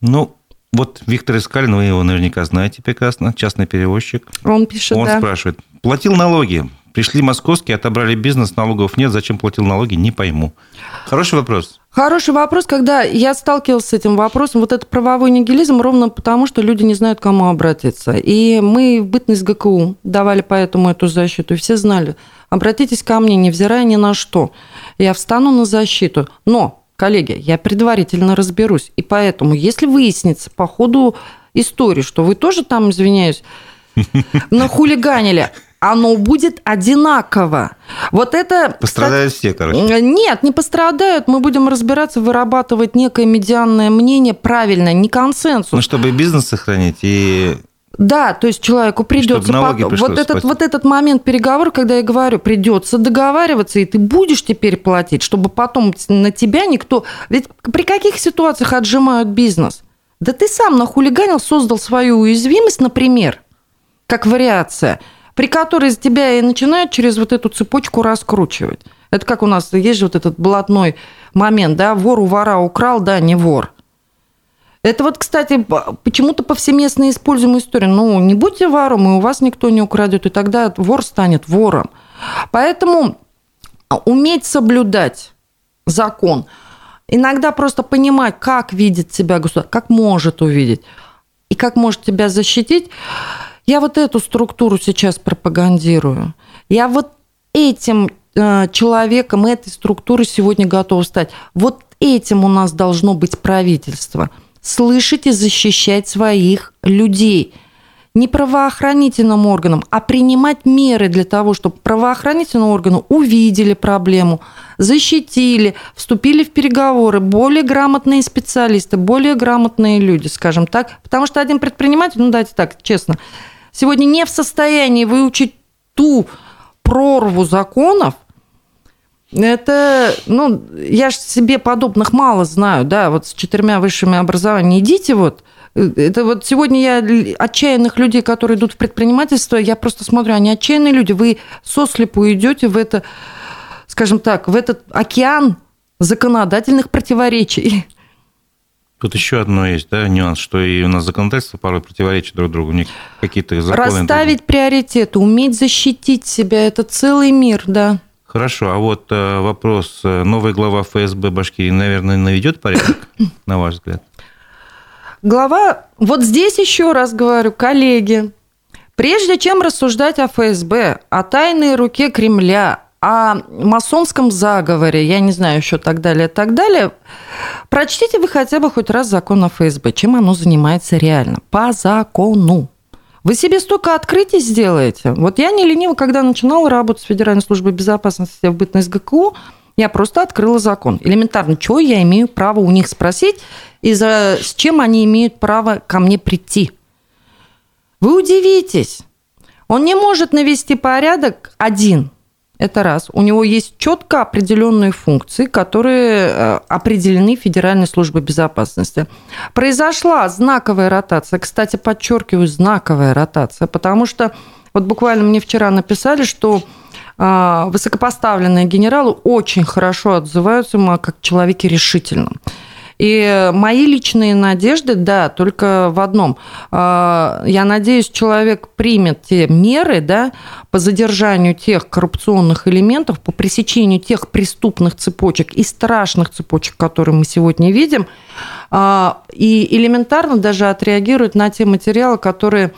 Ну, вот Виктор Искалин, вы его наверняка знаете прекрасно, частный перевозчик. Он пишет, Он да. спрашивает, платил налоги, пришли московские, отобрали бизнес, налогов нет, зачем платил налоги, не пойму. Хороший вопрос. Хороший вопрос, когда я сталкивалась с этим вопросом, вот это правовой нигилизм ровно потому, что люди не знают, к кому обратиться. И мы в бытность ГКУ давали поэтому эту защиту, и все знали, обратитесь ко мне, невзирая ни на что. Я встану на защиту. Но коллеги, я предварительно разберусь. И поэтому, если выяснится по ходу истории, что вы тоже там, извиняюсь, (laughs) нахулиганили, оно будет одинаково. Вот это... Пострадают все, короче. Нет, не пострадают. Мы будем разбираться, вырабатывать некое медианное мнение правильное, не консенсус. Ну, чтобы бизнес сохранить и да, то есть человеку придется по... вот этот вот этот момент переговора, когда я говорю, придется договариваться, и ты будешь теперь платить, чтобы потом на тебя никто. Ведь при каких ситуациях отжимают бизнес? Да ты сам нахулиганил, создал свою уязвимость, например, как вариация, при которой тебя и начинают через вот эту цепочку раскручивать. Это как у нас есть же вот этот блатной момент, да, вор у вора украл, да, не вор. Это вот, кстати, почему-то повсеместно используемая история. Ну, не будьте вором, и у вас никто не украдет, и тогда вор станет вором. Поэтому уметь соблюдать закон, иногда просто понимать, как видит себя государство, как может увидеть, и как может тебя защитить. Я вот эту структуру сейчас пропагандирую. Я вот этим э, человеком, этой структурой сегодня готова стать. Вот этим у нас должно быть правительство – слышать и защищать своих людей. Не правоохранительным органам, а принимать меры для того, чтобы правоохранительные органы увидели проблему, защитили, вступили в переговоры, более грамотные специалисты, более грамотные люди, скажем так. Потому что один предприниматель, ну давайте так, честно, сегодня не в состоянии выучить ту прорву законов, это, ну, я же себе подобных мало знаю, да, вот с четырьмя высшими образованиями. Идите вот Это вот сегодня я отчаянных людей, которые идут в предпринимательство, я просто смотрю, они отчаянные люди, вы сослепу идете в это, скажем так, в этот океан законодательных противоречий. Тут еще одно есть, да, нюанс, что и у нас законодательство порой противоречит друг другу, у них какие-то законы. Расставить приоритеты, уметь защитить себя, это целый мир, да. Хорошо, а вот э, вопрос, э, новая глава ФСБ Башкирии, наверное, наведет порядок, (coughs) на ваш взгляд? Глава, вот здесь еще раз говорю, коллеги, прежде чем рассуждать о ФСБ, о тайной руке Кремля, о масонском заговоре, я не знаю еще так далее, так далее, прочтите вы хотя бы хоть раз закон о ФСБ, чем оно занимается реально, по закону. Вы себе столько открытий сделаете. Вот я не лениво, когда начинала работать с Федеральной службой безопасности в бытность ГКУ, я просто открыла закон. Элементарно, что я имею право у них спросить и за, с чем они имеют право ко мне прийти. Вы удивитесь. Он не может навести порядок один – это раз. У него есть четко определенные функции, которые э, определены Федеральной службой безопасности. Произошла знаковая ротация. Кстати, подчеркиваю, знаковая ротация, потому что вот буквально мне вчера написали, что а, высокопоставленные генералы очень хорошо отзываются как человеке решительном. И мои личные надежды, да, только в одном. А, я надеюсь, человек примет те меры, да, по задержанию тех коррупционных элементов, по пресечению тех преступных цепочек и страшных цепочек, которые мы сегодня видим, а, и элементарно даже отреагирует на те материалы, которые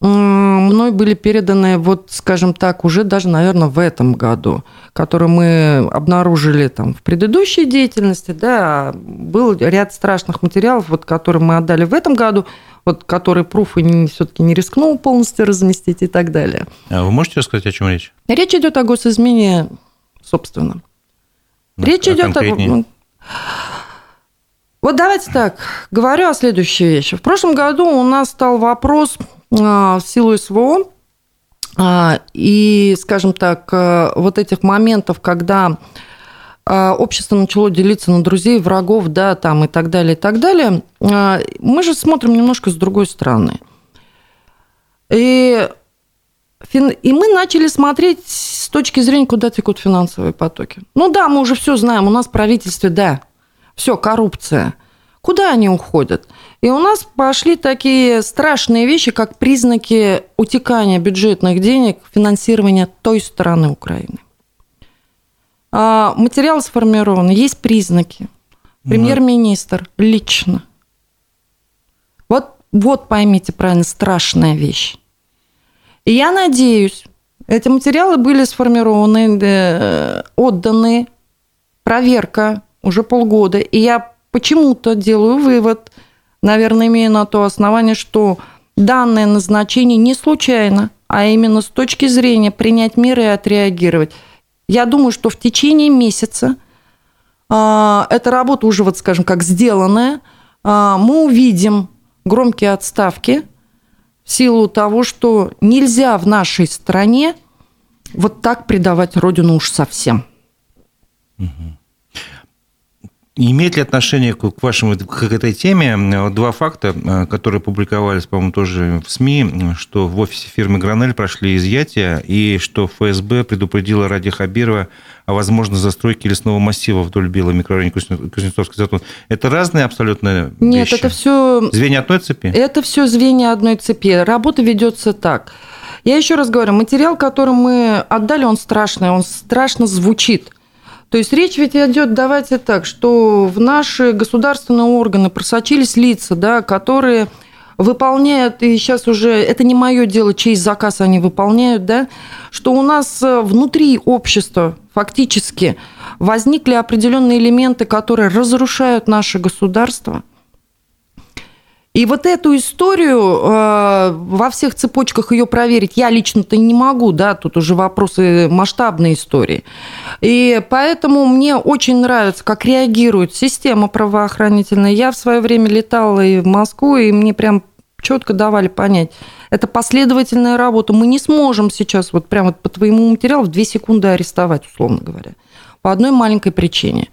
мной были переданы, вот, скажем так, уже даже, наверное, в этом году, которые мы обнаружили там в предыдущей деятельности, да, был ряд страшных материалов, вот, которые мы отдали в этом году, вот, которые пруфы все-таки не рискнул полностью разместить и так далее. А вы можете рассказать, о чем речь? Речь идет о госизмене, собственно. Да, речь а идет о... Вот давайте так, говорю о следующей вещи. В прошлом году у нас стал вопрос в силу СВО а, и, скажем так, э, вот этих моментов, когда а, общество начало делиться на друзей, врагов, да, там и так далее, и так далее, мы же смотрим немножко с другой стороны. И, и мы начали смотреть с точки зрения, куда текут финансовые потоки. Ну да, мы уже все знаем, у нас в правительстве, да, все, коррупция – Куда они уходят? И у нас пошли такие страшные вещи, как признаки утекания бюджетных денег, финансирования той стороны Украины. А, материал сформирован, есть признаки. Премьер-министр лично. Вот, вот поймите правильно, страшная вещь. И я надеюсь, эти материалы были сформированы, э, отданы, проверка уже полгода. И я почему-то делаю вывод, наверное, имея на то основание, что данное назначение не случайно, а именно с точки зрения принять меры и отреагировать. Я думаю, что в течение месяца э, эта работа уже, вот скажем, как сделанная, э, мы увидим громкие отставки в силу того, что нельзя в нашей стране вот так предавать Родину уж совсем. Угу. Имеет ли отношение к вашему к этой теме два факта, э, которые публиковались, по-моему, тоже в СМИ, что в офисе фирмы «Гранель» прошли изъятия, и что ФСБ предупредила Ради Хабирова о возможной застройке лесного массива вдоль Белого микрорайона Кузнецовский затон. Это разные абсолютно вещи? Нет, это все... Звенья одной цепи? Это все звенья одной цепи. Работа ведется так. Я еще раз говорю, материал, который мы отдали, он страшный, он страшно звучит – то есть речь ведь идет, давайте так, что в наши государственные органы просочились лица, да, которые выполняют, и сейчас уже, это не мое дело, чей заказ они выполняют, да, что у нас э, внутри общества фактически возникли определенные элементы, которые разрушают наше государство – и вот эту историю э, во всех цепочках ее проверить я лично-то не могу, да, тут уже вопросы масштабной истории. И поэтому мне очень нравится, как реагирует система правоохранительная. Я в свое время летала и в Москву, и мне прям четко давали понять, это последовательная работа. Мы не сможем сейчас вот прямо по твоему материалу в две секунды арестовать, условно говоря, по одной маленькой причине.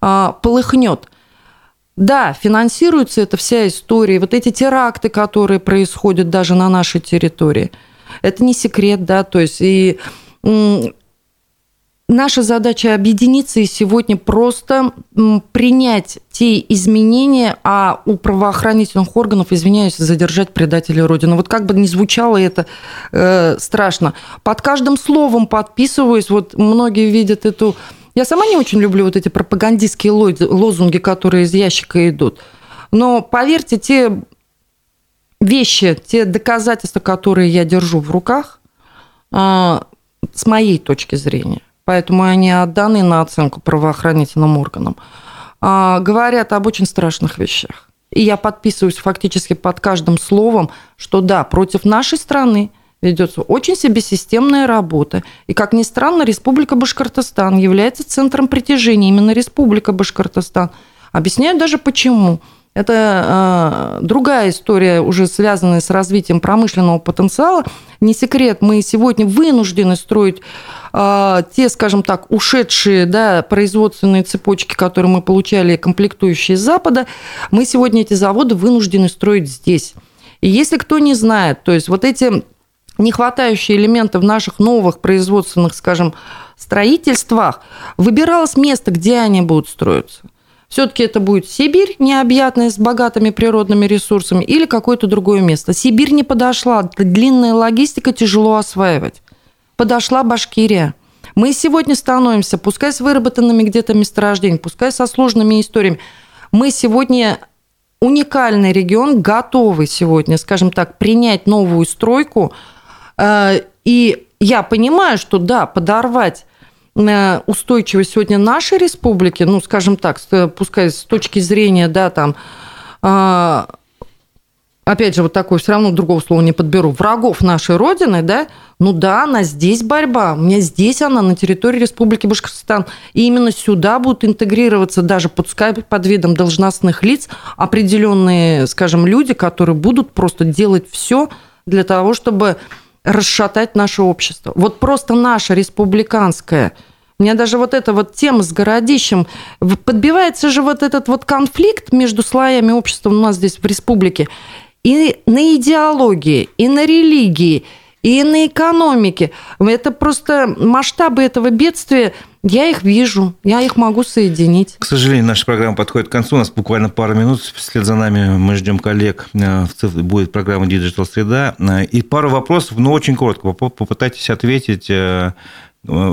А, полыхнет Да, финансируется эта вся история, вот эти теракты, которые происходят даже на нашей территории. Это не секрет, да, то есть и наша задача объединиться и сегодня просто принять те изменения, а у правоохранительных органов, извиняюсь, задержать предателей Родины. Вот как бы ни звучало это э, страшно. Под каждым словом подписываюсь. Вот многие видят эту... Я сама не очень люблю вот эти пропагандистские лозунги, которые из ящика идут. Но поверьте, те вещи, те доказательства, которые я держу в руках, э, с моей точки зрения, поэтому они отданы на оценку правоохранительным органам, а, говорят об очень страшных вещах. И я подписываюсь фактически под каждым словом, что да, против нашей страны ведется очень себе системная работа. И, как ни странно, Республика Башкортостан является центром притяжения, именно Республика Башкортостан. Объясняю даже почему. Это э, другая история, уже связанная с развитием промышленного потенциала. Не секрет, мы сегодня вынуждены строить э, те, скажем так, ушедшие да, производственные цепочки, которые мы получали, комплектующие с Запада. Мы сегодня эти заводы вынуждены строить здесь. И если кто не знает, то есть вот эти нехватающие элементы в наших новых производственных, скажем, строительствах, выбиралось место, где они будут строиться. Все-таки это будет Сибирь, необъятная, с богатыми природными ресурсами, или какое-то другое место. Сибирь не подошла, длинная логистика, тяжело осваивать. Подошла Башкирия. Мы сегодня становимся, пускай с выработанными где-то месторождениями, пускай со сложными историями, мы сегодня уникальный регион, готовый сегодня, скажем так, принять новую стройку. Э, и я понимаю, что да, подорвать Э, устойчивость сегодня нашей республики, ну, скажем так, пускай с точки зрения, да, там, а, опять же, вот такое все равно другого слова не подберу, врагов нашей Родины, да, ну да, она здесь борьба, у меня здесь она, на территории Республики Башкортостан. И именно сюда будут интегрироваться даже пускай под видом должностных лиц определенные, скажем, люди, которые будут просто делать все для того, чтобы расшатать наше общество. Вот просто наше республиканское. Меня даже вот эта вот тема с городищем, подбивается же вот этот вот конфликт между слоями общества у нас здесь в республике и на идеологии, и на религии, и на экономике. Это просто масштабы этого бедствия – я их вижу, я их могу соединить. К сожалению, наша программа подходит к концу. У нас буквально пару минут. Вслед за нами мы ждем коллег. Э, будет программа Digital Среда. Э, и пару вопросов, но очень коротко. Попытайтесь ответить э,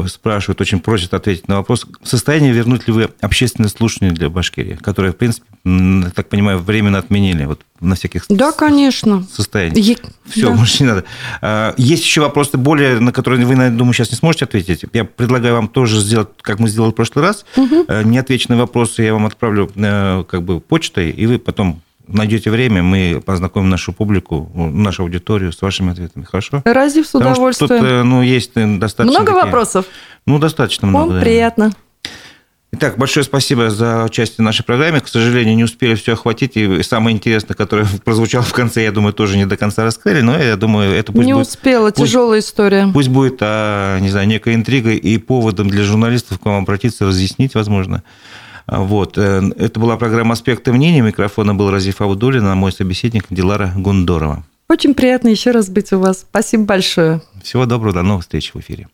спрашивают, очень просят ответить на вопрос, в состоянии вернуть ли вы общественное слушание для Башкирии, которое, в принципе, так понимаю, временно отменили, вот на всяких Да, конечно. состояниях. Е... Все, да. больше не надо. А, есть еще вопросы более, на которые вы, думаю, сейчас не сможете ответить. Я предлагаю вам тоже сделать, как мы сделали в прошлый раз, угу. неотвеченные вопросы я вам отправлю э, как бы почтой, и вы потом найдете время, мы познакомим нашу публику, нашу аудиторию с вашими ответами. Хорошо? Разив с удовольствием. Потому что тут, ну, есть достаточно... Много такие... вопросов? Ну, достаточно много, да. приятно. Итак, большое спасибо за участие в нашей программе. К сожалению, не успели все охватить. И самое интересное, которое (laughs) прозвучало в конце, я думаю, тоже не до конца раскрыли. Но я думаю, это пусть не будет... успела, пусть, тяжелая история. Пусть будет, а, не знаю, некой интригой и поводом для журналистов к вам обратиться, разъяснить, возможно, вот. Э, это была программа «Аспекты мнений». Микрофона был Разиф Абдулин, а мой собеседник Дилара Гундорова. Очень приятно еще раз быть у вас. Спасибо большое. Всего доброго, до новых встреч в эфире.